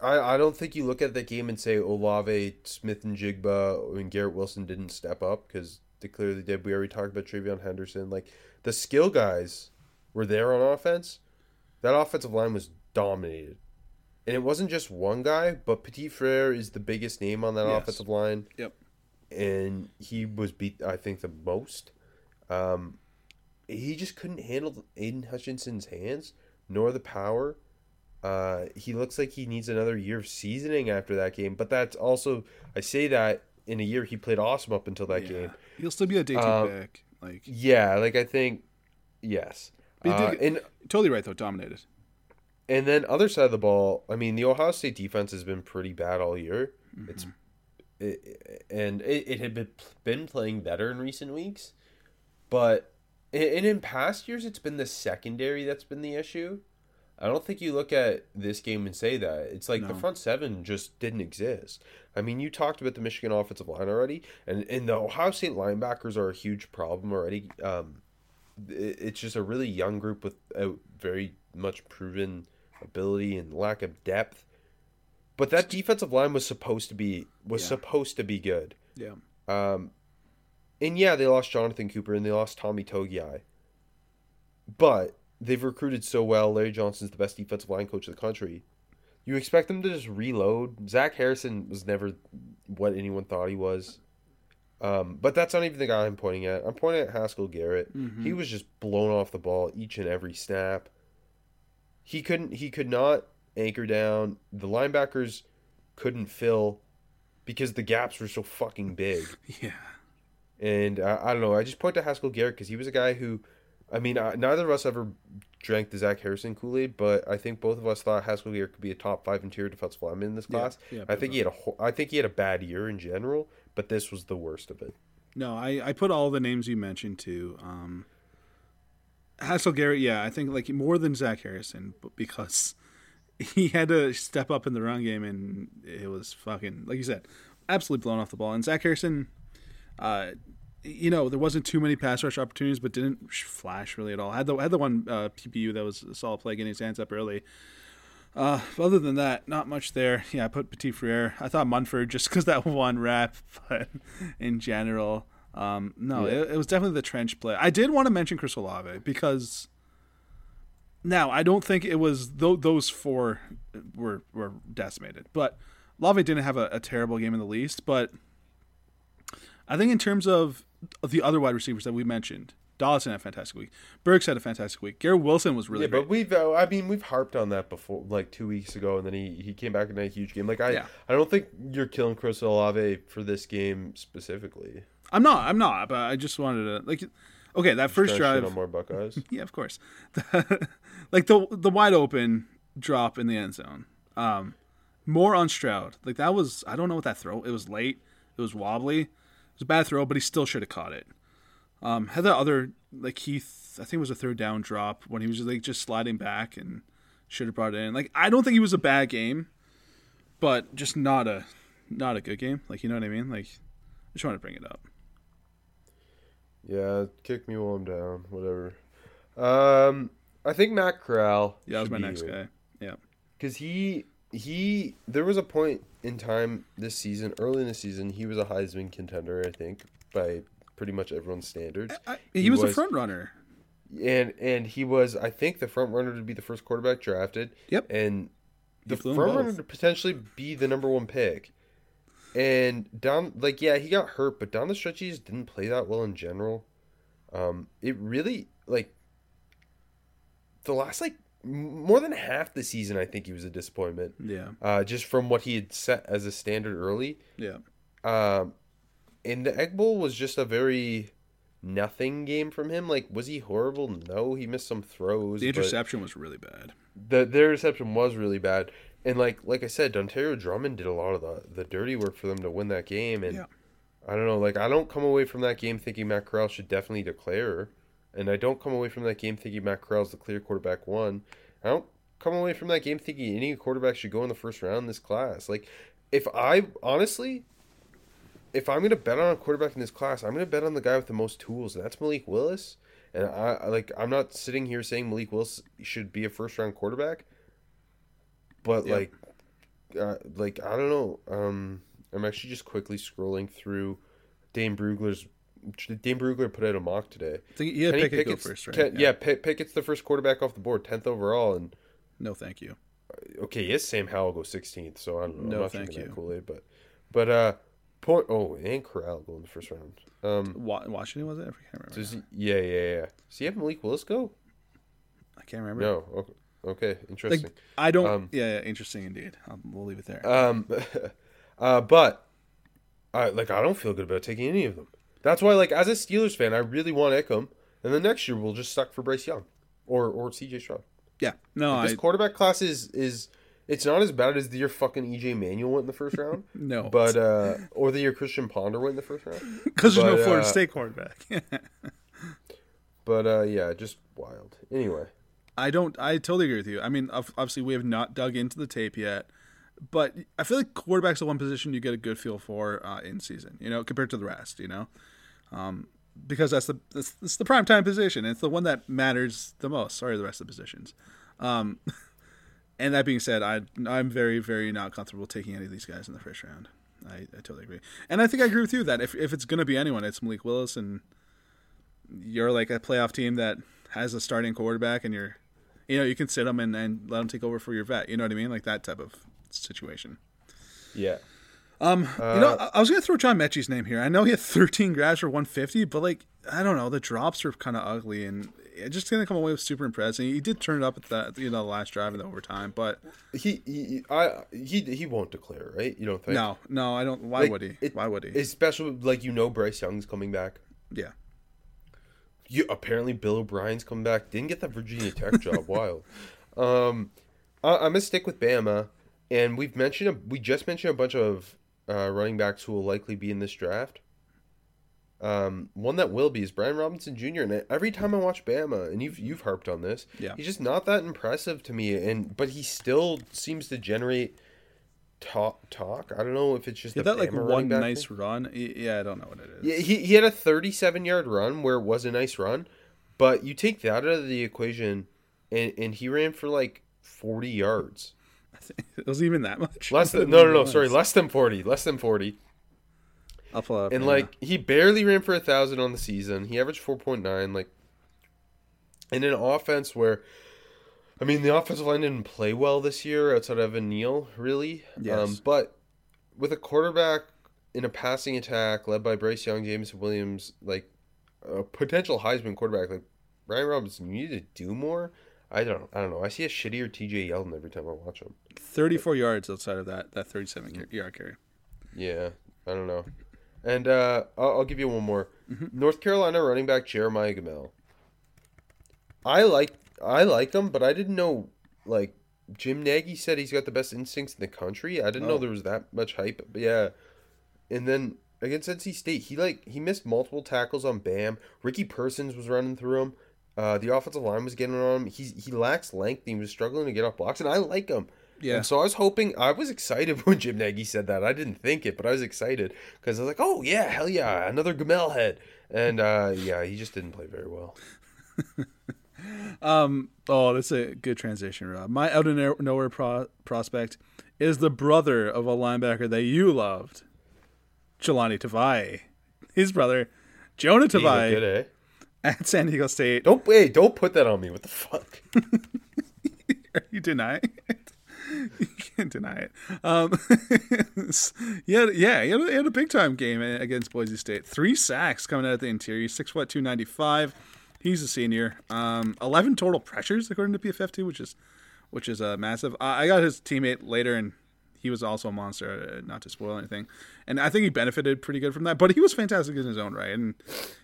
I, I don't think you look at that game and say Olave, Smith-Njigba and Garrett Wilson didn't step up because they clearly did. We already talked about TreVeyon Henderson. Like the skill guys were there on offense. That offensive line was dominated, and it wasn't just one guy, but Petit Frere is the biggest name on that Yes. offensive line. Yep. And he was beat. I think the most. Um, he just couldn't handle Aidan Hutchinson's hands nor the power. Uh, he looks like he needs another year of seasoning after that game. But that's also I say that in a year he played awesome up until that Yeah. game. He'll still be a day two Um, pick. Like Yeah, like I think yes. Uh, did- and totally right though. Dominated. and then other side of the ball, I mean the Ohio State defense has been pretty bad all year. It's it, and it, it had been been playing better in recent weeks, but and in past years it's been the secondary that's been the issue. I don't think you look at this game and say that. It's like the front seven just didn't exist. I mean, you talked about the Michigan offensive line already, and, and the Ohio State linebackers are a huge problem already. Um, it- it's just a really young group with a very much proven ability and lack of depth. But that defensive line was supposed to be was Yeah. supposed to be good. Yeah. Um, and yeah, they lost Jonathon Cooper and they lost Tommy Togiai. But they've recruited so well. Larry Johnson's the best defensive line coach of the country. You expect them to just reload. Zach Harrison was never what anyone thought he was. Um, but that's not even the guy I'm pointing at. I'm pointing at Haskell Garrett. Mm-hmm. He was just blown off the ball each and every snap. He couldn't. He could not anchor down. The linebackers couldn't fill because the gaps were so fucking big. Yeah. And uh, I don't know. I just point to Haskell Garrett because he was a guy who, I mean, uh, neither of us ever drank the Zach Harrison Kool Aid, but I think both of us thought Haskell Garrett could be a top five interior defensive lineman in this class. yeah, I think he had a I think he had a bad year in general, but this was the worst of it. No, I, I put all the names you mentioned too. Um, Haskell Garrett, yeah, I think like more than Zach Harrison, but because he had to step up in the run game and it was fucking like you said, absolutely blown off the ball. And Zach Harrison, uh, you know, there wasn't too many pass rush opportunities, but didn't flash really at all. Had the had the one uh, PBU that was a solid play, getting his hands up early. Uh, other than that, not much there. Yeah, I put Petit Frere. I thought Munford just because that one rap, but in general, um, no, Yeah. it, it was definitely the trench play. I did want to mention Chris Olave because now I don't think it was th- those four were were decimated, but Olave didn't have a, a terrible game in the least. But I think in terms of, the other wide receivers that we mentioned, Dotson had a fantastic week. Burks had a fantastic week. Garrett Wilson was really yeah, great. but we've uh, I mean we've harped on that before, like two weeks ago, and then he, he came back in a huge game. Like I Yeah. I don't think you're killing Chris Olave for this game specifically. I'm not. I'm not. But I just wanted to like. Okay, that first drive. on more Buckeyes. Yeah, of course. like the the wide open drop in the end zone. Um, more on Stroud. Like that was. I don't know what that throw. It was late. It was wobbly. It was a bad throw, but he still should have caught it. Um, had that other like Heath. I think it was a third down drop when he was like just sliding back and should have brought it in. Like I don't think he was a bad game, but just not a not a good game. Like you know what I mean. Like I just wanted to bring it up. Yeah, kick me while I'm down. Whatever. Um, I think Matt Corral. Yeah, that was my next guy. Yeah. because he he there was a point in time this season early in the season he was a heisman contender i think by pretty much everyone's standards I, he, was, a front runner. and and he was i think the front runner to be the first quarterback drafted Yep. and the front runner to potentially be the number one pick and down like yeah he got hurt but down the stretch he just didn't play that well in general um it really like the last like more than half the season i think he was a disappointment Yeah. uh, just from what he had set as a standard early. Yeah. Um, and the Egg Bowl was just a very nothing game from him. Like, was he horrible? No, he missed some throws. The interception was really bad. The their interception was really bad. And like like I said, Dontario Drummond did a lot of the the dirty work for them to win that game. And Yeah. I don't know, like I don't come away from that game thinking Matt Corral should definitely declare, and I don't come away from that game thinking Matt Corral's the clear quarterback one. I don't come away from that game thinking any quarterback should go in the first round in this class. Like, if I honestly, if I'm gonna bet on a quarterback in this class, I'm gonna bet on the guy with the most tools, and that's Malik Willis. And I like I'm not sitting here saying Malik Willis should be a first round quarterback, but Yeah. like, uh, like I don't know. Um, I'm actually just quickly scrolling through Dane Brugler's. Dane Brugler put out a mock today. Think had Kenny Pickett go first, right? Ken- yeah, Pick- Pickett's the first quarterback off the board, tenth overall, and No, thank you. okay, yes, Sam Howell goes sixteenth, so I don't know. No, I'm thank you. Kool Aid, but but uh, point. Oh, and Corral go in the first round. Um, Wa- Washington was it? I can't remember. does he, yeah, yeah, yeah. Does he have Malik Willis go? I can't remember. No. Okay, okay interesting. Like I don't. Um, yeah, yeah, interesting indeed. Um, we'll leave it there. Um, uh, but I like I don't feel good about taking any of them. That's why, like, as a Steelers fan, I really want Ikem, and the next year we'll just suck for Bryce Young or or CJ Stroud. yeah. No, this I quarterback class is is it's not as bad as the year fucking EJ Manuel went in the first round, no. but uh, or the year Christian Ponder went in the first round. because there's no Florida uh, State quarterback. But uh, yeah, just wild. Anyway, I don't. I totally agree with you. I mean, obviously, we have not dug into the tape yet, but I feel like quarterback's the one position you get a good feel for uh, in season. You know, compared to the rest. You know, um, because that's the that's, that's the prime time position. It's the one that matters the most. Sorry, the rest of the positions. Um, and that being said, I I'm very very not comfortable taking any of these guys in the first round. I, I totally agree, and I think I agree with you that if if it's gonna be anyone, it's Malik Willis, and you're like a playoff team that has a starting quarterback, and you're you know, you can sit him and, and let him take over for your vet. You know what I mean? Like that type of situation. yeah, Um, you know, I, I was gonna throw John Metchie's name here. I know he had 13 grabs for 150, but like I don't know, the drops are kind of ugly, and it just didn't come away with super impressing. He did turn it up at the you know the last drive in the overtime, but he, he I he he won't declare, right? You don't think? no, no, I don't. Why Like, would he? it- Why would he? Especially like you know Bryce Young's coming back. yeah, You apparently Bill O'Brien's coming back. Didn't get that Virginia Tech job. Wild. Um, I, I'm gonna stick with Bama, and we've mentioned a, we just mentioned a bunch of uh, running backs who will likely be in this draft. Um, one that will be is Brian Robinson Jr. And every time I watch Bama, and you've you've harped on this, Yeah. he's just not that impressive to me. And but he still seems to generate talk. Talk. I don't know if it's just Yeah, the that like Bama running one nice thing. run. Yeah, I don't know what it is. Yeah, he he had a 37 yard run where it was a nice run, but you take that out of the equation, and and he ran for like 40 yards. It wasn't even that much. Less than no no no sorry less than 40 less than 40 I'll pull up. and like he barely ran for a thousand on the season. He averaged 4.9 like in an offense where. I mean, the offensive line didn't play well this year outside of Evan Neal, really. Um, Yes. but with a quarterback in a passing attack led by Bryce Young, James Williams, like a potential Heisman quarterback, like Brian Robinson, you need to do more. I don't, I don't know. I see a shittier TJ Yeldon every time I watch him. now. 34 yards outside of that that 37 car- yard carry. Yeah, I don't know. And uh, I'll, I'll give you one more. North Carolina running back Jeremiah Gemmel. I like I like him, but I didn't know like Jim Nagy said he's got the best instincts in the country. I didn't know Oh. there was that much hype. But yeah, and then against NC State, he like he missed multiple tackles on Bam. Ricky Persons was running through him. Uh, the offensive line was getting on him. He's he lacks length. He was struggling to get off blocks, and I like him. Yeah. And so I was hoping, I was excited when Jim Nagy said that. I didn't think it, but I was excited because I was like, oh, yeah, hell yeah, another Gemmel head. And uh, yeah, he just didn't play very well. Um. Oh, that's a good transition, Rob. My out of nowhere pro- prospect is the brother of a linebacker that you loved, Jahlani Tavai. His brother, Jonah He Tavai, eh? at San Diego State. Don't wait, don't put that on me. What the fuck? Are you denying it? You can't deny it. Um, had, yeah, he had, a, he had a big time game against Boise State. Three sacks coming out of the interior. Six foot two ninety five. He's a senior. Um, Eleven total pressures according to PFF2, which is which is uh, massive. I I got his teammate later, and he was also a monster. Uh, not to spoil anything, and I think he benefited pretty good from that. But he was fantastic in his own right, and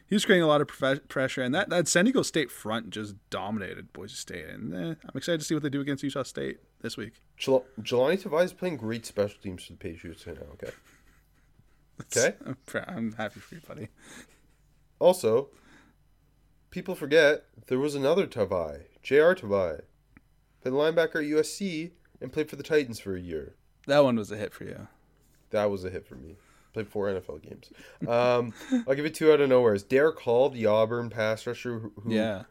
he was creating a lot of prof- pressure. And that that San Diego State front just dominated Boise State. And eh, I'm excited to see what they do against Utah State this week. Jel- Jahlani Tavai is playing great special teams for the Patriots right now, okay? Okay? I'm, pr- I'm happy for you, buddy. Also, people forget there was another Tavai, J.R. Tavai. Played linebacker at USC and played for the Titans for a year. That one was a hit for you. That was a hit for me. Played four NFL games. Um, I'll give it two out of nowhere. Derick Hall, the Auburn pass rusher, who, who Yeah.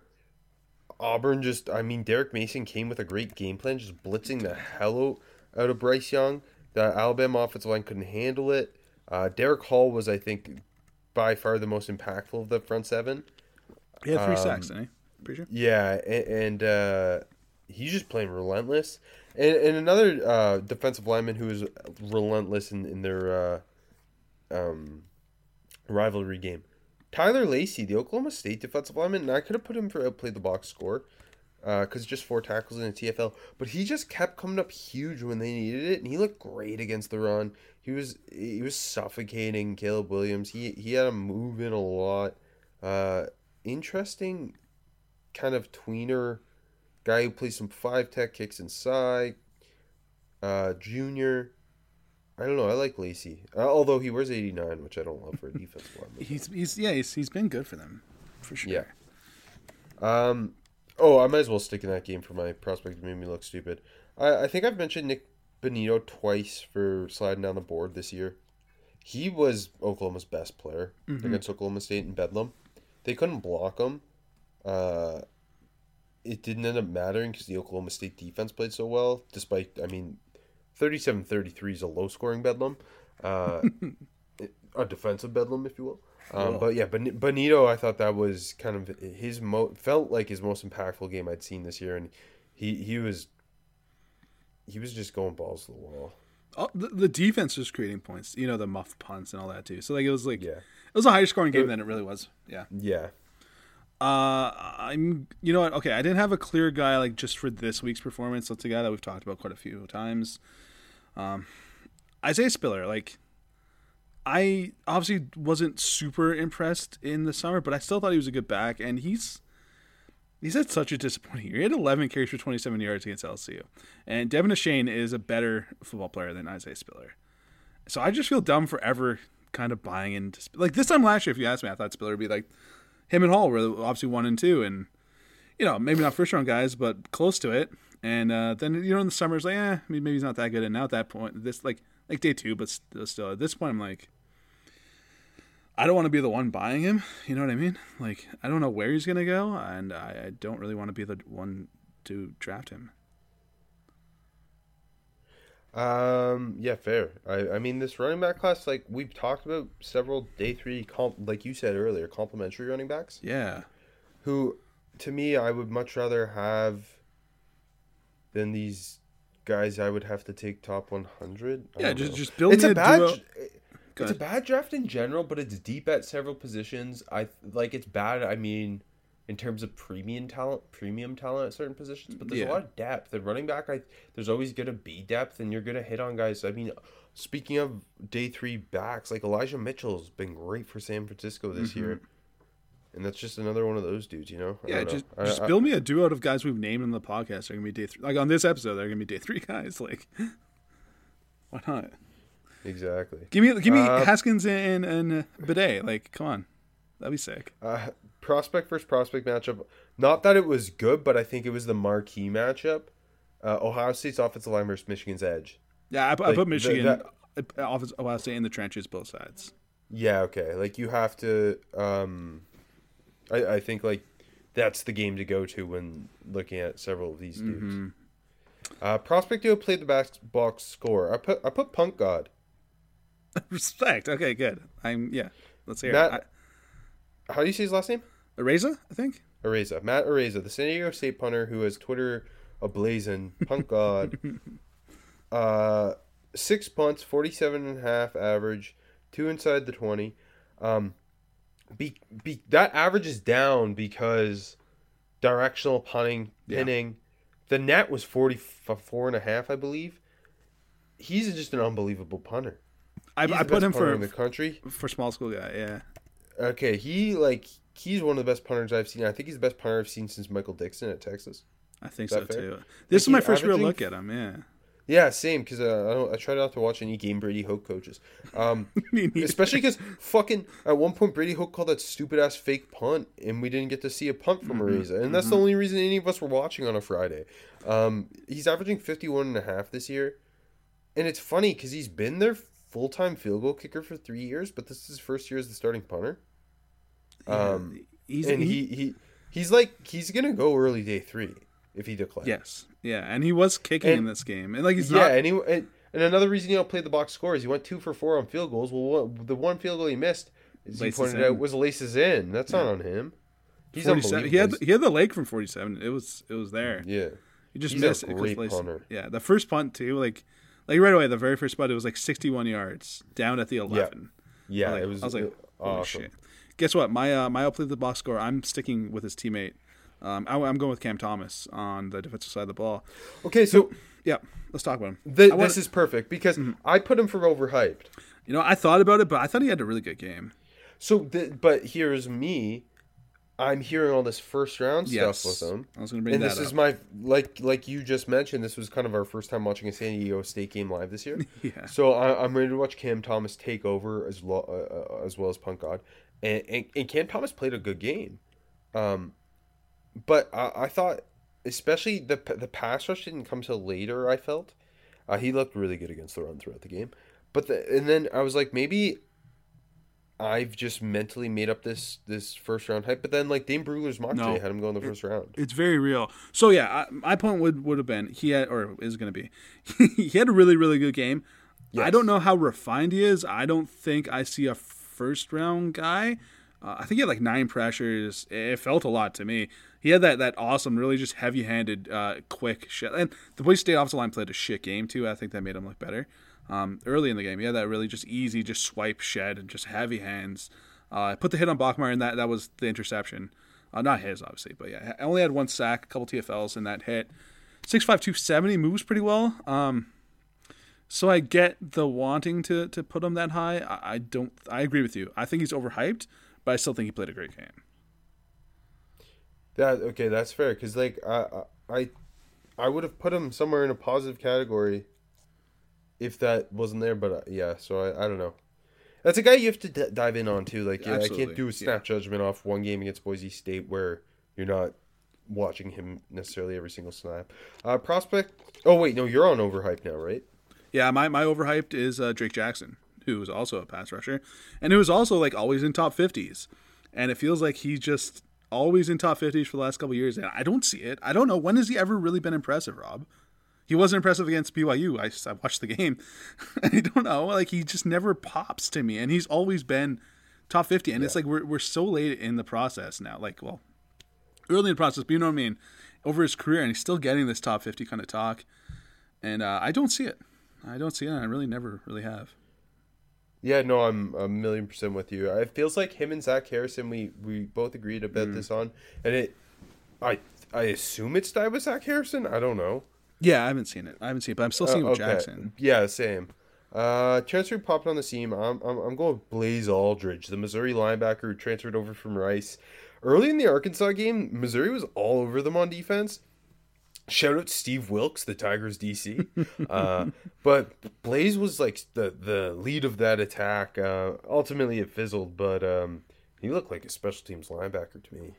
Auburn just, I mean, Derek Mason came with a great game plan, just blitzing the hell out of Bryce Young. The Alabama offensive line couldn't handle it. Uh, Derick Hall was, I think, by far the most impactful of the front seven. He had three Um, sacks, didn't he? Pretty sure. Yeah, and, and uh, he's just playing relentless. And, and another uh, defensive lineman who is relentless in, in their uh, um, rivalry game. Tyler Lacy, the Oklahoma State defensive lineman, and I could have put him for outplayed the box score because just four tackles in the TFL, but he just kept coming up huge when they needed it, and he looked great against the run. He was he was suffocating Caleb Williams. He he had him moving a lot. Uh, interesting kind of tweener guy who plays some five tech kicks inside. Uh, junior. I don't know. I like Lacy, uh, although he wears eighty nine, which I don't love for a defensive lineman. He's he's yeah he's, he's been good for them for sure. Yeah. Um. Oh, I might as well stick in that game for my prospect. It made me look stupid. I, I think I've mentioned Nik Bonitto twice for sliding down the board this year. He was Oklahoma's best player against Oklahoma State in Bedlam. They couldn't block him. Uh, it didn't end up mattering because the Oklahoma State defense played so well. Despite, I mean, 37-33 is a low-scoring Bedlam. Uh, a defensive Bedlam, if you will. Um, but yeah, Ben- Bonitto, I thought that was kind of his mo felt like his most impactful game I'd seen this year, and he he was he was just going balls to the wall. Oh, the, the defense was creating points. You know the muff punts and all that too. So like it was like Yeah, it was a higher scoring game than it really was. Yeah. yeah, Uh, I'm. You know what? Okay, I didn't have a clear guy like just for this week's performance. That's a guy that we've talked about quite a few times. Um, Isaiah Spiller, like, I obviously wasn't super impressed in the summer, but I still thought he was a good back, and he's he's had such a disappointing year. He had 11 carries for 27 yards against LSU, and Devon Achane is a better football player than Isaiah Spiller. So I just feel dumb for ever kind of buying into like this time last year. If you asked me, I thought Spiller would be like him and Hall were obviously one and two, and you know maybe not first round guys, but close to it. And uh, then you know in the summer it's like, eh, maybe he's not that good. And now at that point, this like like day two, but still at this point, I'm like, I don't want to be the one buying him. You know what I mean? Like I don't know where he's gonna go, and I, I don't really want to be the one to draft him. Um. Yeah. Fair. I. I mean, this running back class, like we've talked about several day three comp, like you said earlier, complimentary running backs. Yeah. Who, to me, I would much rather have than these guys. I would have to take top one hundred. Yeah. Just just build It's a a bad. duo. It's a bad draft in general, but it's deep at several positions. I like it's bad. I mean, in terms of premium talent, premium talent at certain positions, but there's Yeah. a lot of depth. The running back, I there's always gonna be depth, and you're gonna hit on guys. I mean, speaking of day three backs, like Elijah Mitchell's been great for San Francisco this mm-hmm. year, and that's just another one of those dudes. You know? I. Yeah, don't know. just I- just build me a duo out of guys we've named in the podcast. They're gonna be day three. Like on this episode, they're gonna be day three guys. Like, why not? exactly. Give me give me Uh, Haskins and and uh, Badie. Like, come on, that'd be sick. Uh, prospect versus prospect matchup. Not that it was good, but I think it was the marquee matchup. Uh, Ohio State's offensive line versus Michigan's edge. Yeah, I, put- I Like, put the- Michigan that- uh, offense Ohio State in the trenches, both sides. Yeah, okay. Like you have to. Um, I I think like that's the game to go to when looking at several of these dudes. Mm-hmm. Uh, played the back box score. I put I put Punt God. Respect. Okay, good. I'm yeah. Let's hear Matt- it. How do you say his last name? I, Araiza, I think. Araiza. Matt Araiza, the San Diego State punter who has Twitter ablazing. Punt God. uh, six punts, 47 and a half average, two inside the 20. Um, be, be, that average is down because directional punting, Yeah. pinning. The net was 44 and a half, I believe. He's just an unbelievable punter. I, I put him for the country. for small school guy. Yeah. Okay, he like he's one of the best punters I've seen. I think he's the best punter I've seen since Michael Dickson at Texas. I think so fair? too. This is my first real look at him. Yeah. Yeah, same. Because uh, I don't. I try not to watch any game Brady Hoke coaches, um, especially because fucking at one point Brady Hoke called that stupid ass fake punt, and we didn't get to see a punt from Mm-hmm. Araiza, and that's the only reason any of us were watching on a Friday. Um, he's averaging 51 and a half this year, and it's funny because he's been their full time field goal kicker for three years, but this is his first year as the starting punter. Um, He's and he, he, he he's like he's gonna go early day three if he declares. yes, yeah, and he was kicking in this game, and like he's yeah, not. and, he, and and another reason he don't play the box score is he went two for four on field goals. Well, what, the one field goal he missed, as you Laces pointed in. out, was laces in. That's not on him. He's 47. unbelievable. He had he had the leg from 47. It was it was there. yeah, He just He's a missed it 'cause great lace- punter. Yeah, the first punt too, like like right away, the very first punt, it was like 61 yards down at the 11. yeah. Was like, it was, I was like, awesome. shit. Guess what? My uh, my outplayed the box score. I'm sticking with his teammate. Um, I, I'm going with Cam Thomas on the defensive side of the ball. Okay, so Yeah, let's talk about him. th- I this wanna- is perfect because Mm-hmm. I put him for overhyped. you know, I thought about it, but I thought he had a really good game. So, th- but here's me. I'm hearing all this first round Yes, stuff with him. I was going to bring and that this up. is my like like you just mentioned. This was kind of our first time watching a San Diego State game live this year. Yeah. So I, I'm ready to watch Cam Thomas take over as lo- uh, uh, as well as Punt God, and, and and Cam Thomas played a good game, um, but I, I thought especially the the pass rush didn't come till later. I felt uh, he looked really good against the run throughout the game, but the, and then I was like maybe. I've just mentally made up this this first round hype, but then like Dane Brugler's mock No. had him go in the first round. It's very real. So yeah, I, my point would would have been he had or is going to be he had a really really good game. I don't know how refined he is. I don't think I see a first round guy. Uh, I think he had like nine pressures. It felt a lot to me. He had that that awesome, really just heavy handed, uh, quick shit. And the Boise State offensive line played a shit game too. I think that made him look better. Um, early in the game, he had that really just easy, just swipe shed and just heavy hands. Uh, put the hit on Bachmeier, and that that was the interception. Uh, not his, obviously, but yeah, I only had one sack, a couple TFLs in that hit. Six five two seventy moves pretty well. Um, So I get the wanting to to put him that high. I, I don't. I agree with you. I think he's overhyped, but I still think he played a great game. That okay, that's fair. Cause like I I I would have put him somewhere in a positive category if that wasn't there. But uh, yeah, so I I don't know. That's a guy you have to d- dive in on too. Like yeah, I can't do a snap judgment off one game against Boise State where you're not watching him necessarily every single snap. Uh, prospect. Oh wait, no, you're on overhype now, right? Yeah, my my overhyped is uh, Drake Jackson, who is also a pass rusher, and who is also like always in top fifties, and it feels like he just always in top fifties for the last couple years, and I don't see it. I don't know when has he ever really been impressive, Rob. He wasn't impressive against BYU. I, I watched the game. I don't know. Like he just never pops to me, and he's always been top fifty. And it's like we're we're so late in the process now. Like, well, early in the process, but you know what I mean. Over his career, and he's still getting this top fifty kind of talk, and uh, I don't see it. I don't see it. And I really never really have. Yeah, no, I'm a million percent with you. It feels like him and Zach Harrison, we we both agreed to Mm. bet this on, and it, I I assume it's tied with Zach Harrison. I don't know. Yeah, I haven't seen it. I haven't seen it, but I'm still seeing Uh, with Jackson. Yeah, same. Uh, transfer popped on the scene. I'm, I'm, I'm going with Blaze Alldredge, the Missouri linebacker who transferred over from Rice. Early in the Arkansas game, Missouri was all over them on defense. Shout out Steve Wilks, the Tigers DC. uh, but Blaze was like the, the lead of that attack. Uh, ultimately, it fizzled, but um, he looked like a special teams linebacker to me.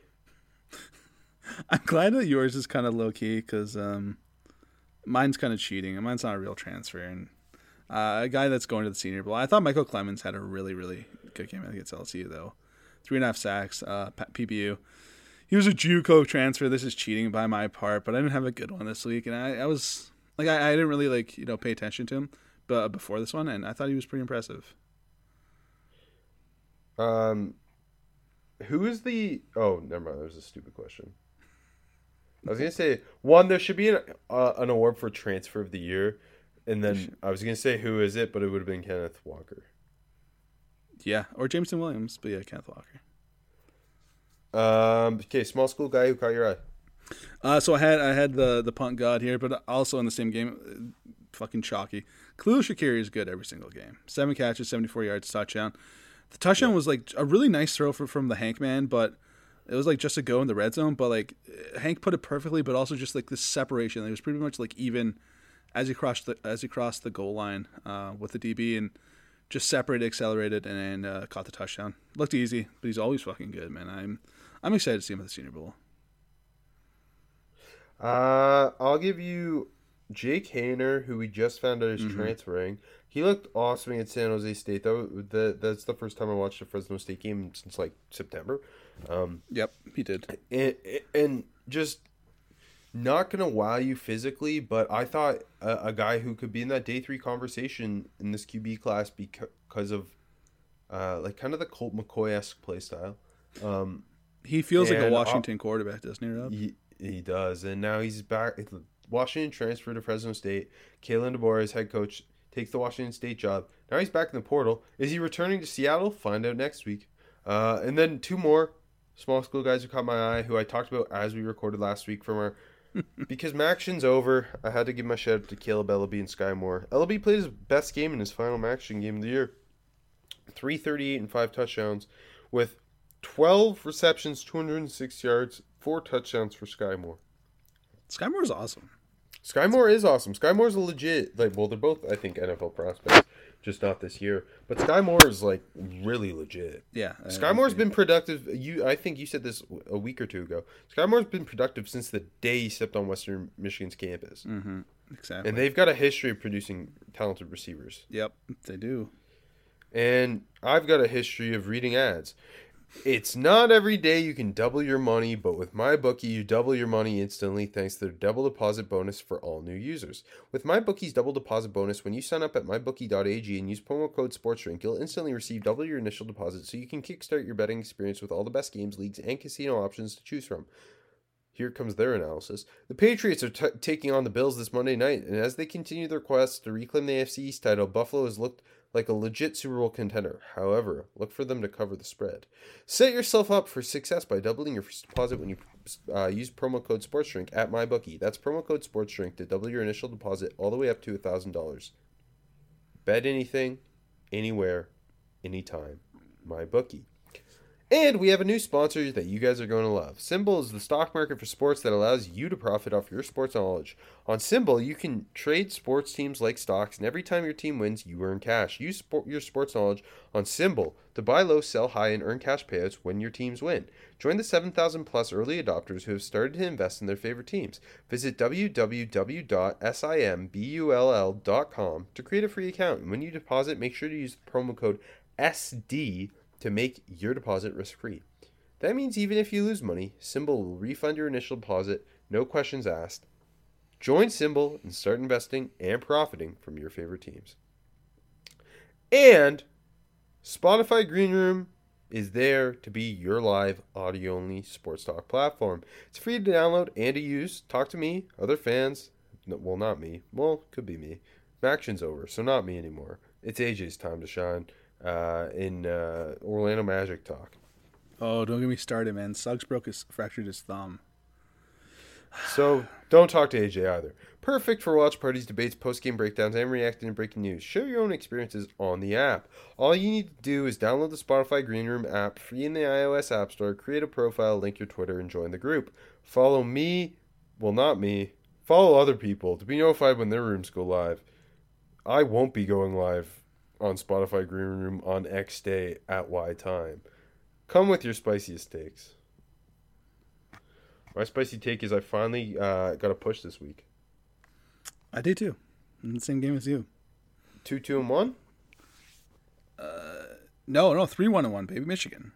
I'm glad that yours is kind of low key because um, mine's kind of cheating, and mine's not a real transfer. And uh, a guy that's going to the Senior Bowl, I thought Micheal Clemons had a really, really good game against LSU though. Three and a half sacks, uh, PBU. He was a JUCO transfer. This is cheating by my part, but I didn't have a good one this week, and I, I was like, I, I didn't really like you know pay attention to him, but before this one, and I thought he was pretty impressive. Um, who is the? Oh, never mind. That was a stupid question. I was gonna say one. There should be an uh, an award for transfer of the year, and then I was gonna say who is it, but it would have been Kenneth Walker. Yeah, or Jameson Williams, but yeah, Kenneth Walker. Um. Okay, small school guy who caught your eye. Uh, so I had I had the the punt god here, but also in the same game, fucking chalky. Khalil Shakir is good every single game. Seven catches, seventy four yards, touchdown. The touchdown was like a really nice throw for, from the Hank man, but it was like just a go in the red zone. But like Hank put it perfectly, but also just like this separation. It was pretty much like even as he crossed the as he crossed the goal line uh, with the DB and just separated, accelerated, and uh, caught the touchdown. Looked easy, but he's always fucking good, man. I'm I'm excited to see him at the Senior Bowl. Uh, I'll give you Jake Haener, who we just found out is transferring. He looked awesome against San Jose State. That the, that's the first time I watched a Fresno State game since like September. Um, Yep, he did. and, and just not gonna wow you physically, but I thought a, a guy who could be in that day three conversation in this QB class because of uh, like kind of the Colt McCoy esque play style. Um, He feels like a And, uh, Washington quarterback, doesn't he, Rob? he, he does, and now he's back. Washington transferred to Fresno State. Kalen DeBoer, his head coach, takes the Washington State job. Now he's back in the portal. Is he returning to Seattle? Find out next week. Uh, and then two more small school guys who caught my eye, who I talked about as we recorded last week from our. because MACtion's over, I had to give my shout out to Kaleb Eleby and Skyy Moore. Ellaby played his best game in his final Maction game of the year. 338 and five touchdowns with 12 receptions, 206 yards, four touchdowns for Skyy Moore. Skyy Moore's awesome. Skyy Moore is awesome. Skyy Moore's a legit like well they're both I think NFL prospects, just not this year. But Skyy Moore is like really legit. Yeah. I Skyy Moore's agree. been productive. You I think you said this a week or two ago. Skyy Moore's been productive since the day he stepped on Western Michigan's campus. Mm-hmm. Exactly. And they've got a history of producing talented receivers. Yep, they do. And I've got a history of reading ads. It's not every day you can double your money, but with MyBookie, you double your money instantly thanks to their double deposit bonus for all new users. With MyBookie's double deposit bonus, when you sign up at mybookie.ag and use promo code SportsDrink, you'll instantly receive double your initial deposit so you can kickstart your betting experience with all the best games, leagues, and casino options to choose from. Here comes their analysis. The Patriots are t- taking on the Bills this Monday night, and as they continue their quest to reclaim the AFC East title, Buffalo has looked like a legit Super Bowl contender. However, look for them to cover the spread. Set yourself up for success by doubling your first deposit when you uh, use promo code SportsDrink at MyBookie. That's promo code SportsDrink to double your initial deposit all the way up to $1,000. Bet anything, anywhere, anytime. My bookie. And we have a new sponsor that you guys are going to love. SimBull is the stock market for sports that allows you to profit off your sports knowledge. On SimBull, you can trade sports teams like stocks, and every time your team wins, you earn cash. Use sport, your sports knowledge on SimBull to buy low, sell high, and earn cash payouts when your teams win. Join the 7,000 plus early adopters who have started to invest in their favorite teams. Visit www.simbull.com to create a free account. And when you deposit, make sure to use the promo code SD to make your deposit risk free. That means even if you lose money, SimBull will refund your initial deposit, no questions asked. Join SimBull and start investing and profiting from your favorite teams. And Spotify Green Room is there to be your live audio only sports talk platform. It's free to download and to use. Talk to me, other fans. No, well, not me. Well, could be me. Action's over, so not me anymore. It's AJ's time to shine uh, in uh, Orlando Magic talk. Oh, don't get me started, man. Suggs broke his fractured his thumb. So don't talk to AJ either. Perfect for watch parties, debates, post game breakdowns, and reacting to breaking news. Share your own experiences on the app. All you need to do is download the Spotify Green Room app free in the iOS App Store, create a profile, link your Twitter, and join the group. Follow me, well, not me, follow other people to be notified when their rooms go live. I won't be going live on Spotify Green Room on X day at Y time. Come with your spiciest takes. My spicy take is I finally uh, got a push this week. I did too. In the same game as you. Two, two, and one. No, no, three one and one, baby, Michigan.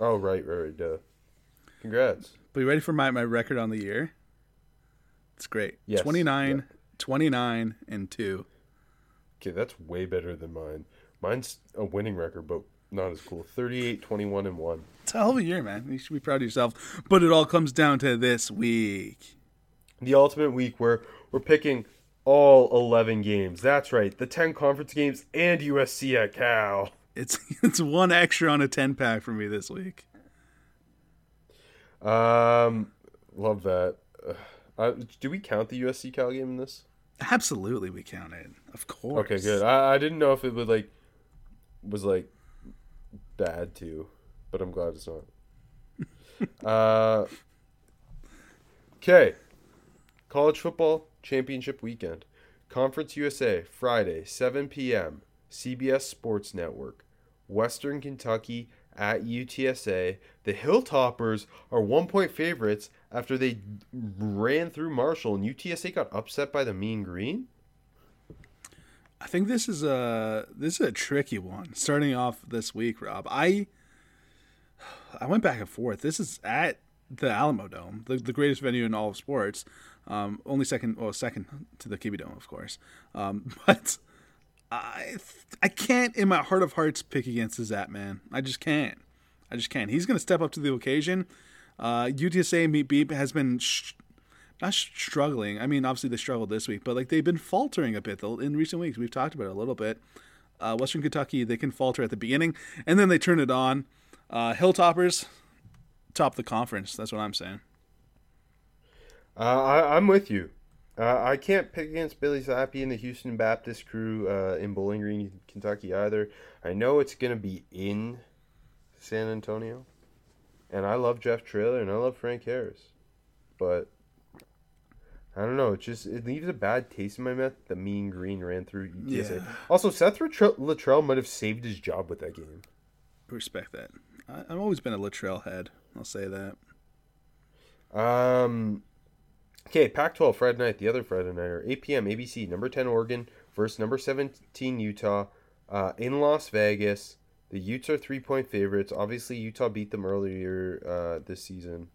Oh right, right, right. Duh. Congrats. But you ready for my, my record on the year? It's great. Yes. 29, Yeah. 29, and 2. Okay, that's way better than mine. Mine's a winning record, but not as cool. 38, 21, and one. It's a hell of a year, man. You should be proud of yourself. But it all comes down to this week. The ultimate week where we're picking all 11 games. That's right, the 10 conference games and USC at Cal. It's it's one extra on a 10 pack for me this week. Um, love that. Uh, do we count the USC Cal game in this? Absolutely, we counted. Of course. Okay, good. I, I didn't know if it would like was like bad too, but I'm glad it's not. uh, okay. College football championship weekend, Conference USA Friday 7 p.m. CBS Sports Network, Western Kentucky at UTSA. The Hilltoppers are one point favorites after they ran through Marshall and UTSA got upset by the Mean Green. I think this is a this is a tricky one. Starting off this week, Rob. I I went back and forth. This is at the Alamo Dome, the, the greatest venue in all of sports. Um, only second, well, second to the Kiwi Dome, of course. Um, but I I can't, in my heart of hearts, pick against the Zap man. I just can't. I just can't. He's going to step up to the occasion. Uh, UTSA Meet Beep has been sh- not struggling. I mean, obviously they struggled this week, but like they've been faltering a bit in recent weeks. We've talked about it a little bit. Uh, Western Kentucky they can falter at the beginning, and then they turn it on. Uh, Hilltoppers top the conference. That's what I'm saying. Uh, I, I'm with you. Uh, I can't pick against Bailey Zappe and the Houston Baptist crew uh, in Bowling Green, Kentucky either. I know it's going to be in San Antonio, and I love Jeff Traylor and I love Frank Harris, but I don't know. It just it leaves a bad taste in my mouth. The Mean Green ran through UTSA. Yeah. Also, Seth Littrell, Littrell might have saved his job with that game. Respect that. I, I've always been a Littrell head. I'll say that. Um. Okay, Pac-12 Friday night, the other Friday nighter, 8 p.m. ABC, number 10 Oregon versus number 17 Utah, uh, in Las Vegas. The Utes are three-point favorites. Obviously, Utah beat them earlier uh, this season.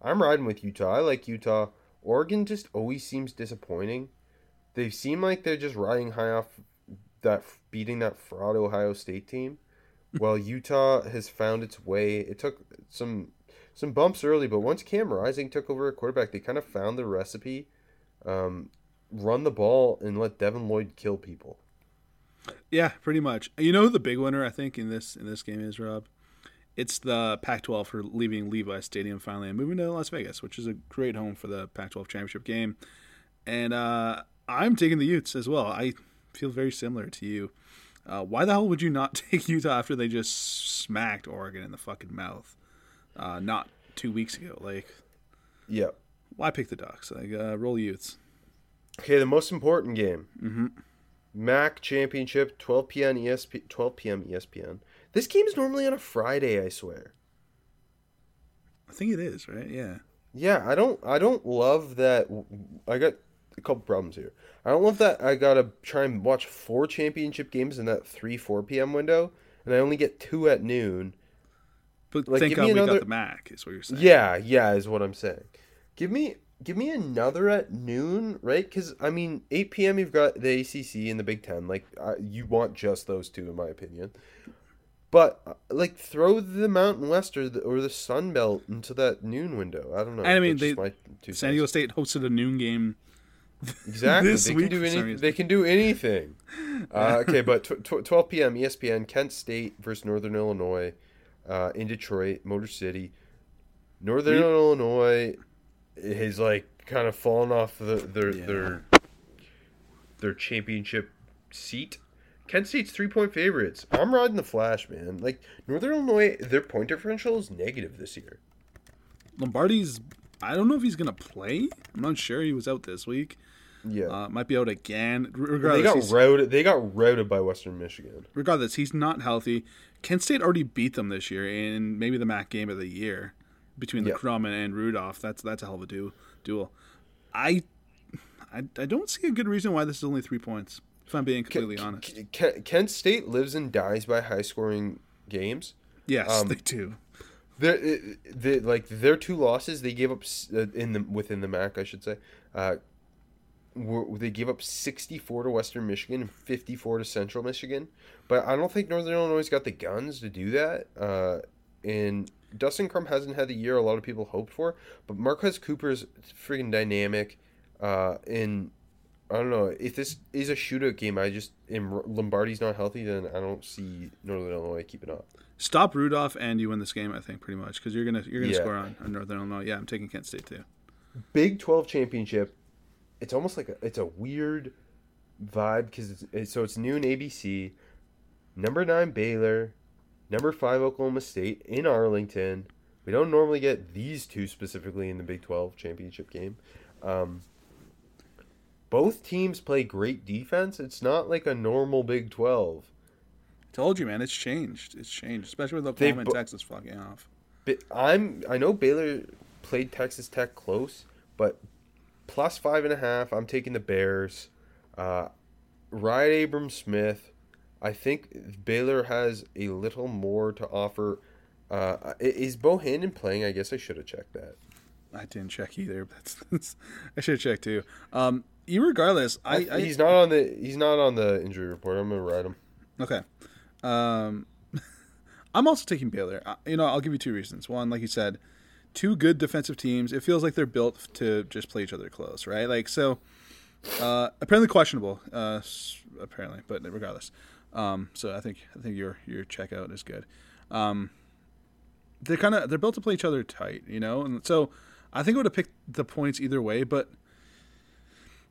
I'm riding with Utah. I like Utah. Oregon just always seems disappointing. They seem like they're just riding high off that beating that fraud Ohio State team. Well, Utah has found its way. It took some some bumps early, but once Cam Rising took over at quarterback, they kind of found the recipe. Um, run the ball and let Devin Lloyd kill people. Yeah, pretty much. You know who the big winner I think in this in this game is, Rob? It's the Pac-12 for leaving Levi Stadium finally and moving to Las Vegas, which is a great home for the Pac-12 championship game. And uh, I'm taking the Utes as well. I feel very similar to you. Uh, why the hell would you not take Utah after they just smacked Oregon in the fucking mouth? Uh, not two weeks ago. Like, Yeah. why pick the Ducks? Like, uh, roll Utes. Okay, the most important game. Mm-hmm. MAC Championship, 12 p.m. ESP, 12 p.m. ESPN. This game is normally on a Friday, I swear. I think it is right. Yeah. Yeah, I don't I don't love that I got a couple problems here. I don't love that I got to try and watch four championship games in that 3 4 p.m. window and I only get two at noon. But Like, thank God me we another- got the Mac. Is what you're saying. Yeah, yeah is what I'm saying. Give me give me another at noon, right? Cuz I mean 8 p.m. you've got the ACC and the Big 10. Like uh, you want just those two in my opinion. But uh, like throw the Mountain West or the, or the Sun Belt into that noon window. I don't know. And I mean, they- San. Diego State hosted a noon game. Exactly. this they week can do any. They can do anything. Uh, okay, but tw- tw- 12 p.m. ESPN, Kent State versus Northern Illinois, uh, in Detroit, Motor City. Northern We- Illinois has like kind of fallen off the, their Yeah. their their championship seat. Kent State's three point favorites. I'm riding the Flash, man. Like Northern Illinois, their point differential is negative this year. Lombardi's. I don't know if he's gonna play. I'm not sure. He was out this week. Yeah, Uh, might be out again. R- they got routed. They got routed by Western Michigan. regardless, he's not healthy. Kent State already beat them this year in maybe the MAC game of the year between the Yeah. Crum and, and Rudolph. That's that's a hell of a du- duel. I, I I don't see a good reason why this is only three points. If I'm being completely K- honest. K- Kent State lives and dies by high scoring games. Yes, um, they do. Their, the like their two losses they gave up uh, in the within the MAC I should say. Uh, were, they gave up 64 to Western Michigan and 54 to Central Michigan, but I don't think Northern Illinois got the guns to do that. Uh, and Dustin Crum hasn't had the year a lot of people hoped for, but Marquez Cooper's freaking dynamic. Uh, and I don't know if this is a shootout game. I just and Lombardi's not healthy, then I don't see Northern Illinois keeping up. Stop Rudolph and you win this game. I think pretty much because you're gonna you're gonna Yeah. score on, on Northern Illinois. Yeah, I'm taking Kent State too. Big 12 championship. It's almost like a, it's a weird vibe because it's, it's so it's noon ABC. Number nine Baylor, number five Oklahoma State in Arlington. We don't normally get these two specifically in the Big 12 championship game. Um, both teams play great defense. It's not like a normal Big 12. I Told you, man. It's changed. It's changed, especially with Oklahoma and Texas fucking off. I'm I know Baylor played Texas Tech close, but plus five and a half. I'm taking the Bears. Uh, Ryan Abrams Smith. I think Baylor has a little more to offer. Uh, is Bohanon playing? I guess I should have checked that. I didn't check either. That's, that's, I should have checked too. Um, regardless, I, I he's not on the he's not on the injury report. I'm gonna ride him. Okay. Um, I'm also taking Baylor. Uh, You know, I'll give you two reasons. One, like you said, two good defensive teams. It feels like they're built to just play each other close, right? Like so. Uh, apparently questionable. Uh, apparently, but regardless. Um, so I think I think your your checkout is good. Um, they're kind of they're built to play each other tight, you know, and so I think I would have picked the points either way, but.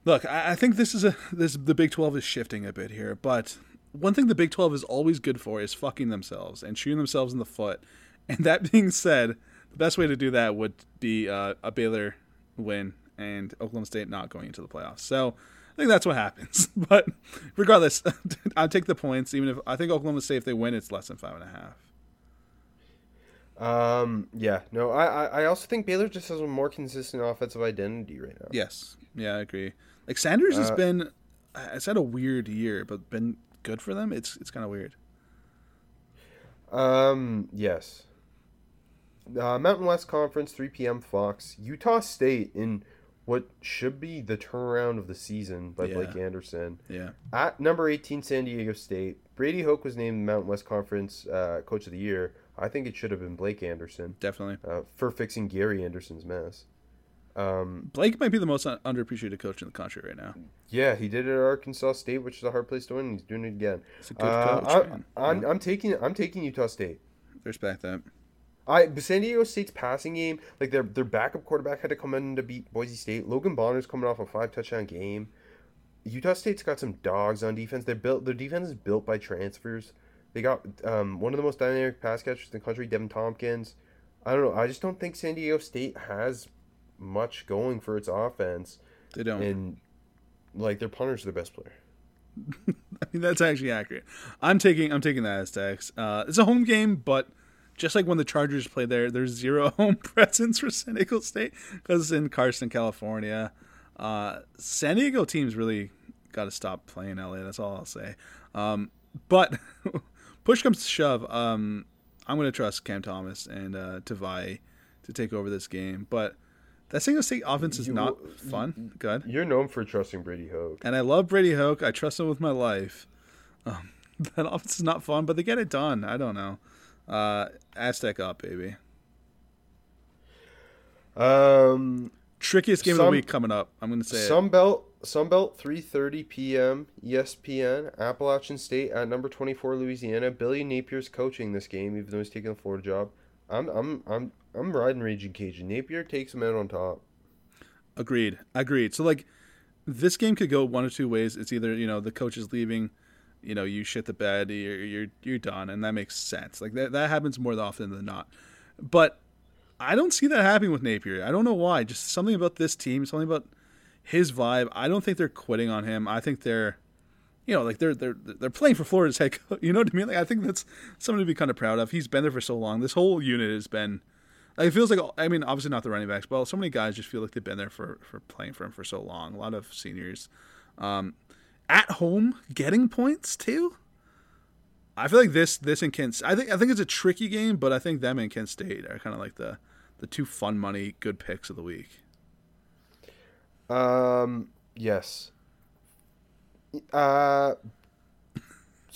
Look, I I think this is a this the Big Twelve is shifting a bit here, but one thing the Big Twelve is always good for is fucking themselves and shooting themselves in the foot. And that being said, the best way to do that would be uh, a Baylor win and Oklahoma State not going into the playoffs. So I think that's what happens. But regardless, I'll take the points. Even if I think Oklahoma State, if they win, it's less than five and a half. Um, yeah, no, I, I I also think Baylor just has a more consistent offensive identity right now. Yes, yeah, I agree. Like Sanders has Uh, been, it's had a weird year, but been good for them. It's it's kind of weird. Um, yes. Uh, Mountain West Conference, 3 p.m. Fox. Utah State in what should be the turnaround of the season by Yeah. Blake Anderson. Yeah. At number 18, San Diego State. Brady Hoke was named Mountain West Conference uh, Coach of the Year. I think it should have been Blake Anderson Definitely. uh, for fixing Gary Anderson's mess. Um, Blake might be the most un- underappreciated coach in the country right now. yeah, he did it at Arkansas State, which is a hard place to win. and He's doing it again. He's a good Uh, coach, I, man. I'm, I'm taking I'm taking Utah State. Respect that. I but San Diego State's passing game, like their their backup quarterback had to come in to beat Boise State. Logan Bonner's coming off a five touchdown game. Utah State's got some dogs on defense. They're built their defense is built by transfers. They got um, one of the most dynamic pass catchers in the country, Deven Thompkins. I don't know. I just don't think San Diego State has much going for its offense, They don't. and like their punters are the best player. I mean, that's actually accurate. I'm taking I'm taking the Aztecs. Uh, it's a home game, but just like when the Chargers play there, there's zero home presence for San Diego State because it's in Carson, California. Uh, San Diego teams really got to stop playing LA. That's all I'll say. Um, but push comes to shove, um, I'm going to trust Cam Thomas and uh, Tavai to take over this game. But that San Diego State offense is You- not fun. Good. You're known for trusting Brady Hoke. And I love Brady Hoke. I trust him with my life. Um, that offense is not fun, but they get it done. I don't know. Uh, Aztec up, baby. Um, Trickiest game of Some- the week coming up. I'm going to say some it. Sunbelt, Sunbelt, 3:30 p.m. ESPN. Appalachian State at number 24 Louisiana. Billy Napier's coaching this game, even though he's taking the Florida job. I'm I'm I'm I'm riding Raging Cajun. Napier takes him out on top. Agreed. Agreed. So like this game could go one or two ways. It's either, you know, the coach is leaving, you know, you shit the bed, you're you're you're done, and that makes sense. Like that that happens more often than not. But I don't see that happening with Napier. I don't know why. Just something about this team, something about his vibe. I don't think they're quitting on him. I think they're you know, like they're they're they're playing for Florida's head coach. You know what I mean? Like I think that's something to be kind of proud of. He's been there for so long. This whole unit has been it feels like I mean, obviously not the running backs, but so many guys just feel like they've been there for for playing for him for so long. A lot of seniors, um, at home getting points too. I feel like this this and Kent. I think I think it's a tricky game, but I think them and Kent State are kind of like the the two fun money good picks of the week. Um, yes. Uh,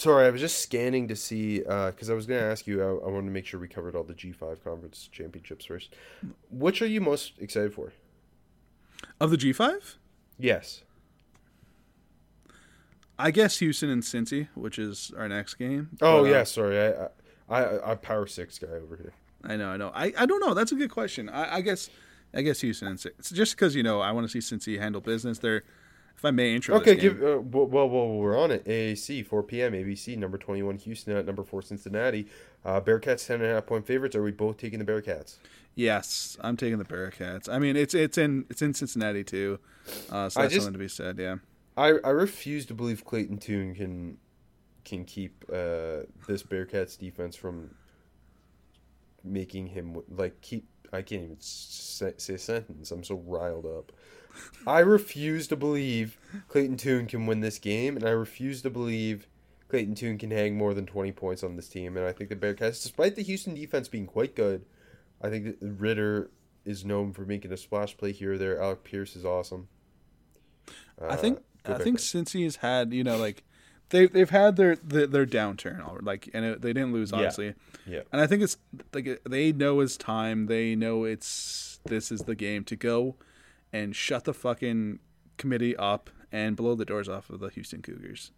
sorry, I was just scanning to see because I was going to ask you. I, I wanted to make sure we covered all the G5 conference championships first. Which are you most excited for? Of the G five, Yes. I guess Houston and Cincy, which is our next game. Oh But, uh, yeah, sorry. I I I power six guy over here. I know, I know. I, I don't know. That's a good question. I, I guess I guess Houston and Cincy. It's just because you know I want to see Cincy handle business. They're, if I may intro. Okay, give uh, well, well, we're on it. AAC, 4 p.m. ABC, number 21 Houston at number 4 Cincinnati. Uh, Bearcats 10 and a half point favorites. Are we both taking the Bearcats? Yes, I'm taking the Bearcats. I mean, it's it's in it's in Cincinnati too, uh, so that's just- something to be said. Yeah. I, I refuse to believe Clayton Tune can can keep uh, this Bearcats defense from making him like keep. I can't even say, say a sentence. I'm so riled up. I refuse to believe Clayton Tune can win this game, and I refuse to believe Clayton Tune can hang more than 20 points on this team. And I think the Bearcats, despite the Houston defense being quite good, I think that Ridder is known for making a splash play here or there. Alec Pierce is awesome. I think Uh, I think. Cincy has had you know like they they've had their their, their downturn all like and it, they didn't lose Yeah. obviously. Yeah. And I think it's like they know it's time. They know it's this is the game to go and shut the fucking committee up and blow the doors off of the Houston Cougars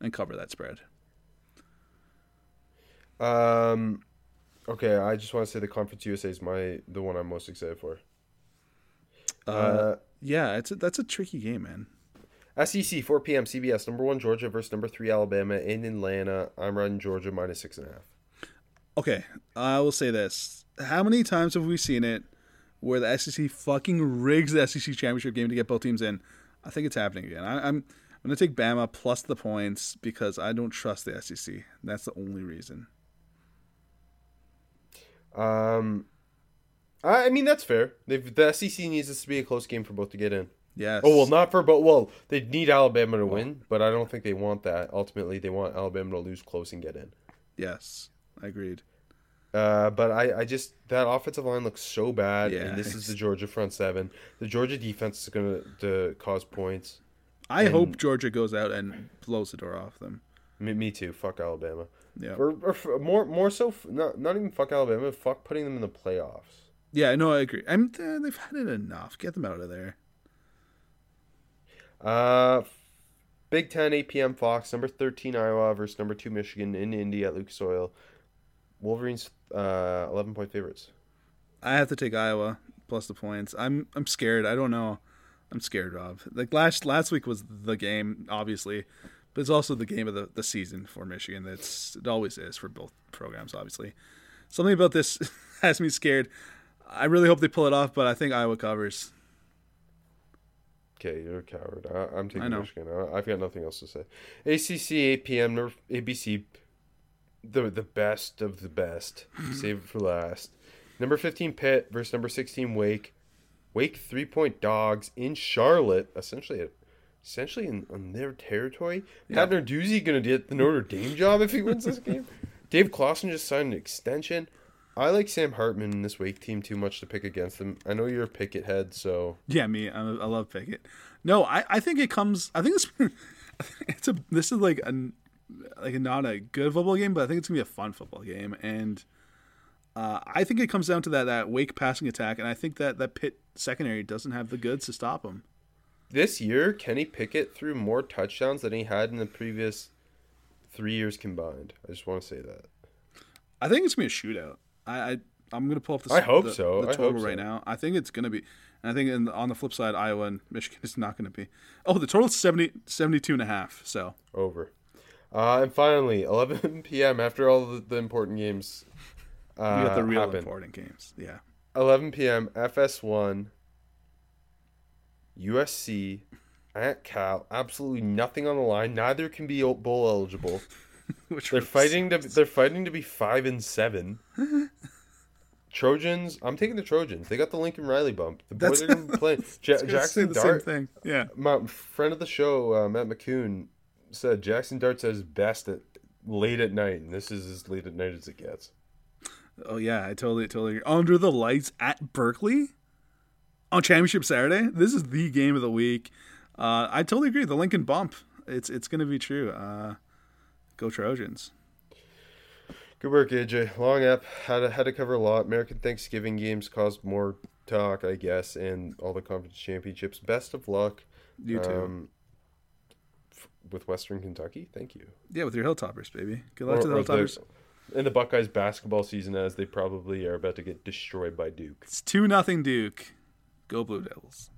and cover that spread. Um, okay, I just want to say the Conference USA is my the one I'm most excited for. Uh, Yeah, it's a, that's a tricky game, man. SEC 4 p.m. CBS number one Georgia versus number three Alabama in Atlanta. I'm running Georgia minus six and a half. Okay, I will say this: How many times have we seen it where the SEC fucking rigs the SEC championship game to get both teams in? I think it's happening again. I, I'm I'm gonna take Bama plus the points because I don't trust the SEC. That's the only reason. Um, I I mean that's fair. They've, the SEC needs this to be a close game for both to get in. Yes. Oh well, not for both. Well, they need Alabama to win, but I don't think they want that. Ultimately, they want Alabama to lose close and get in. Yes, I agreed. Uh, but I, I just that offensive line looks so bad, Yeah, and this is the Georgia front seven. The Georgia defense is gonna cause points. I And- hope Georgia goes out and blows the door off them. Me, me too. Fuck Alabama. Yeah. Or, or more more so, not not even fuck Alabama. Fuck putting them in the playoffs. Yeah, no, I agree. I'm they've had it enough. Get them out of there. Uh, Big Ten, 8 p.m. Fox, number 13 Iowa versus number 2 Michigan in Indy at Lucas Oil. Wolverines, uh, 11 point favorites. I have to take Iowa plus the points. I'm I'm scared. I don't know. I'm scared, Rob. Like last last week was the game, obviously, but it's also the game of the, the season for Michigan. It's it always is for both programs, obviously. Something about this has me scared. I really hope they pull it off, but I think Iowa covers. Okay, you're a coward. I, I'm taking know. Michigan. I, I've got nothing else to say. ACC 8 p.m. ABC, the the best of the best. Save it for last. Number 15 Pitt versus number 16 Wake. Wake three point dogs in Charlotte, essentially, essentially in on their territory. Pat Narduzzi gonna get the Notre Dame job if he wins this game. Dave Clawson just signed an extension. I like Sam Hartman in this Wake team too much to pick against them. I know you're a Pickett head, so Yeah, me. I, I love Pickett. No, I, I think it comes. I think it's it's a this is like a like not a good football game, but I think it's gonna be a fun football game, and uh, I think it comes down to that that Wake passing attack, and I think that that Pitt secondary doesn't have the goods to stop them. This year, Kenny Pickett threw more touchdowns than he had in the previous three years combined. I just want to say that. I think it's gonna be a shootout. I, I I'm gonna pull up the I hope the, so. the I total hope so. right now. I think it's gonna be. And I think in, on the flip side, Iowa and Michigan is not gonna be. Oh, the total's 70, 72 and a half. So Over. Uh, and finally, 11 p.m. after all the, the important games uh, we got the real happen. important games. Yeah. 11 p.m. FS1, USC at Cal. Absolutely nothing on the line. Neither can be bowl eligible. Which They're fighting to they're fighting to be five and seven. Trojans. I'm taking the Trojans. They got the Lincoln Riley bump. The boys That's- are going to be playing. Ja- I was gonna say Jackson the Dart. same thing. Yeah. My friend of the show, uh, Matt McCoon, said Jackson Dart's at his best at late at night, and this is as late at night as it gets. Oh yeah, I totally totally agree. Under the lights at Berkeley on Championship Saturday. This is the game of the week. Uh, I totally agree. The Lincoln bump. It's it's gonna be true. Uh, go Trojans. Good work, AJ. Long app had to, had to cover a lot. American Thanksgiving games caused more talk, I guess, and all the conference championships. Best of luck. You too. Um, with Western Kentucky, thank you. yeah, with your Hilltoppers, baby. Good luck to the Hilltoppers. in the Buckeyes basketball season, as they probably are about to get destroyed by Duke. It's two nothing Duke. Go Blue Devils.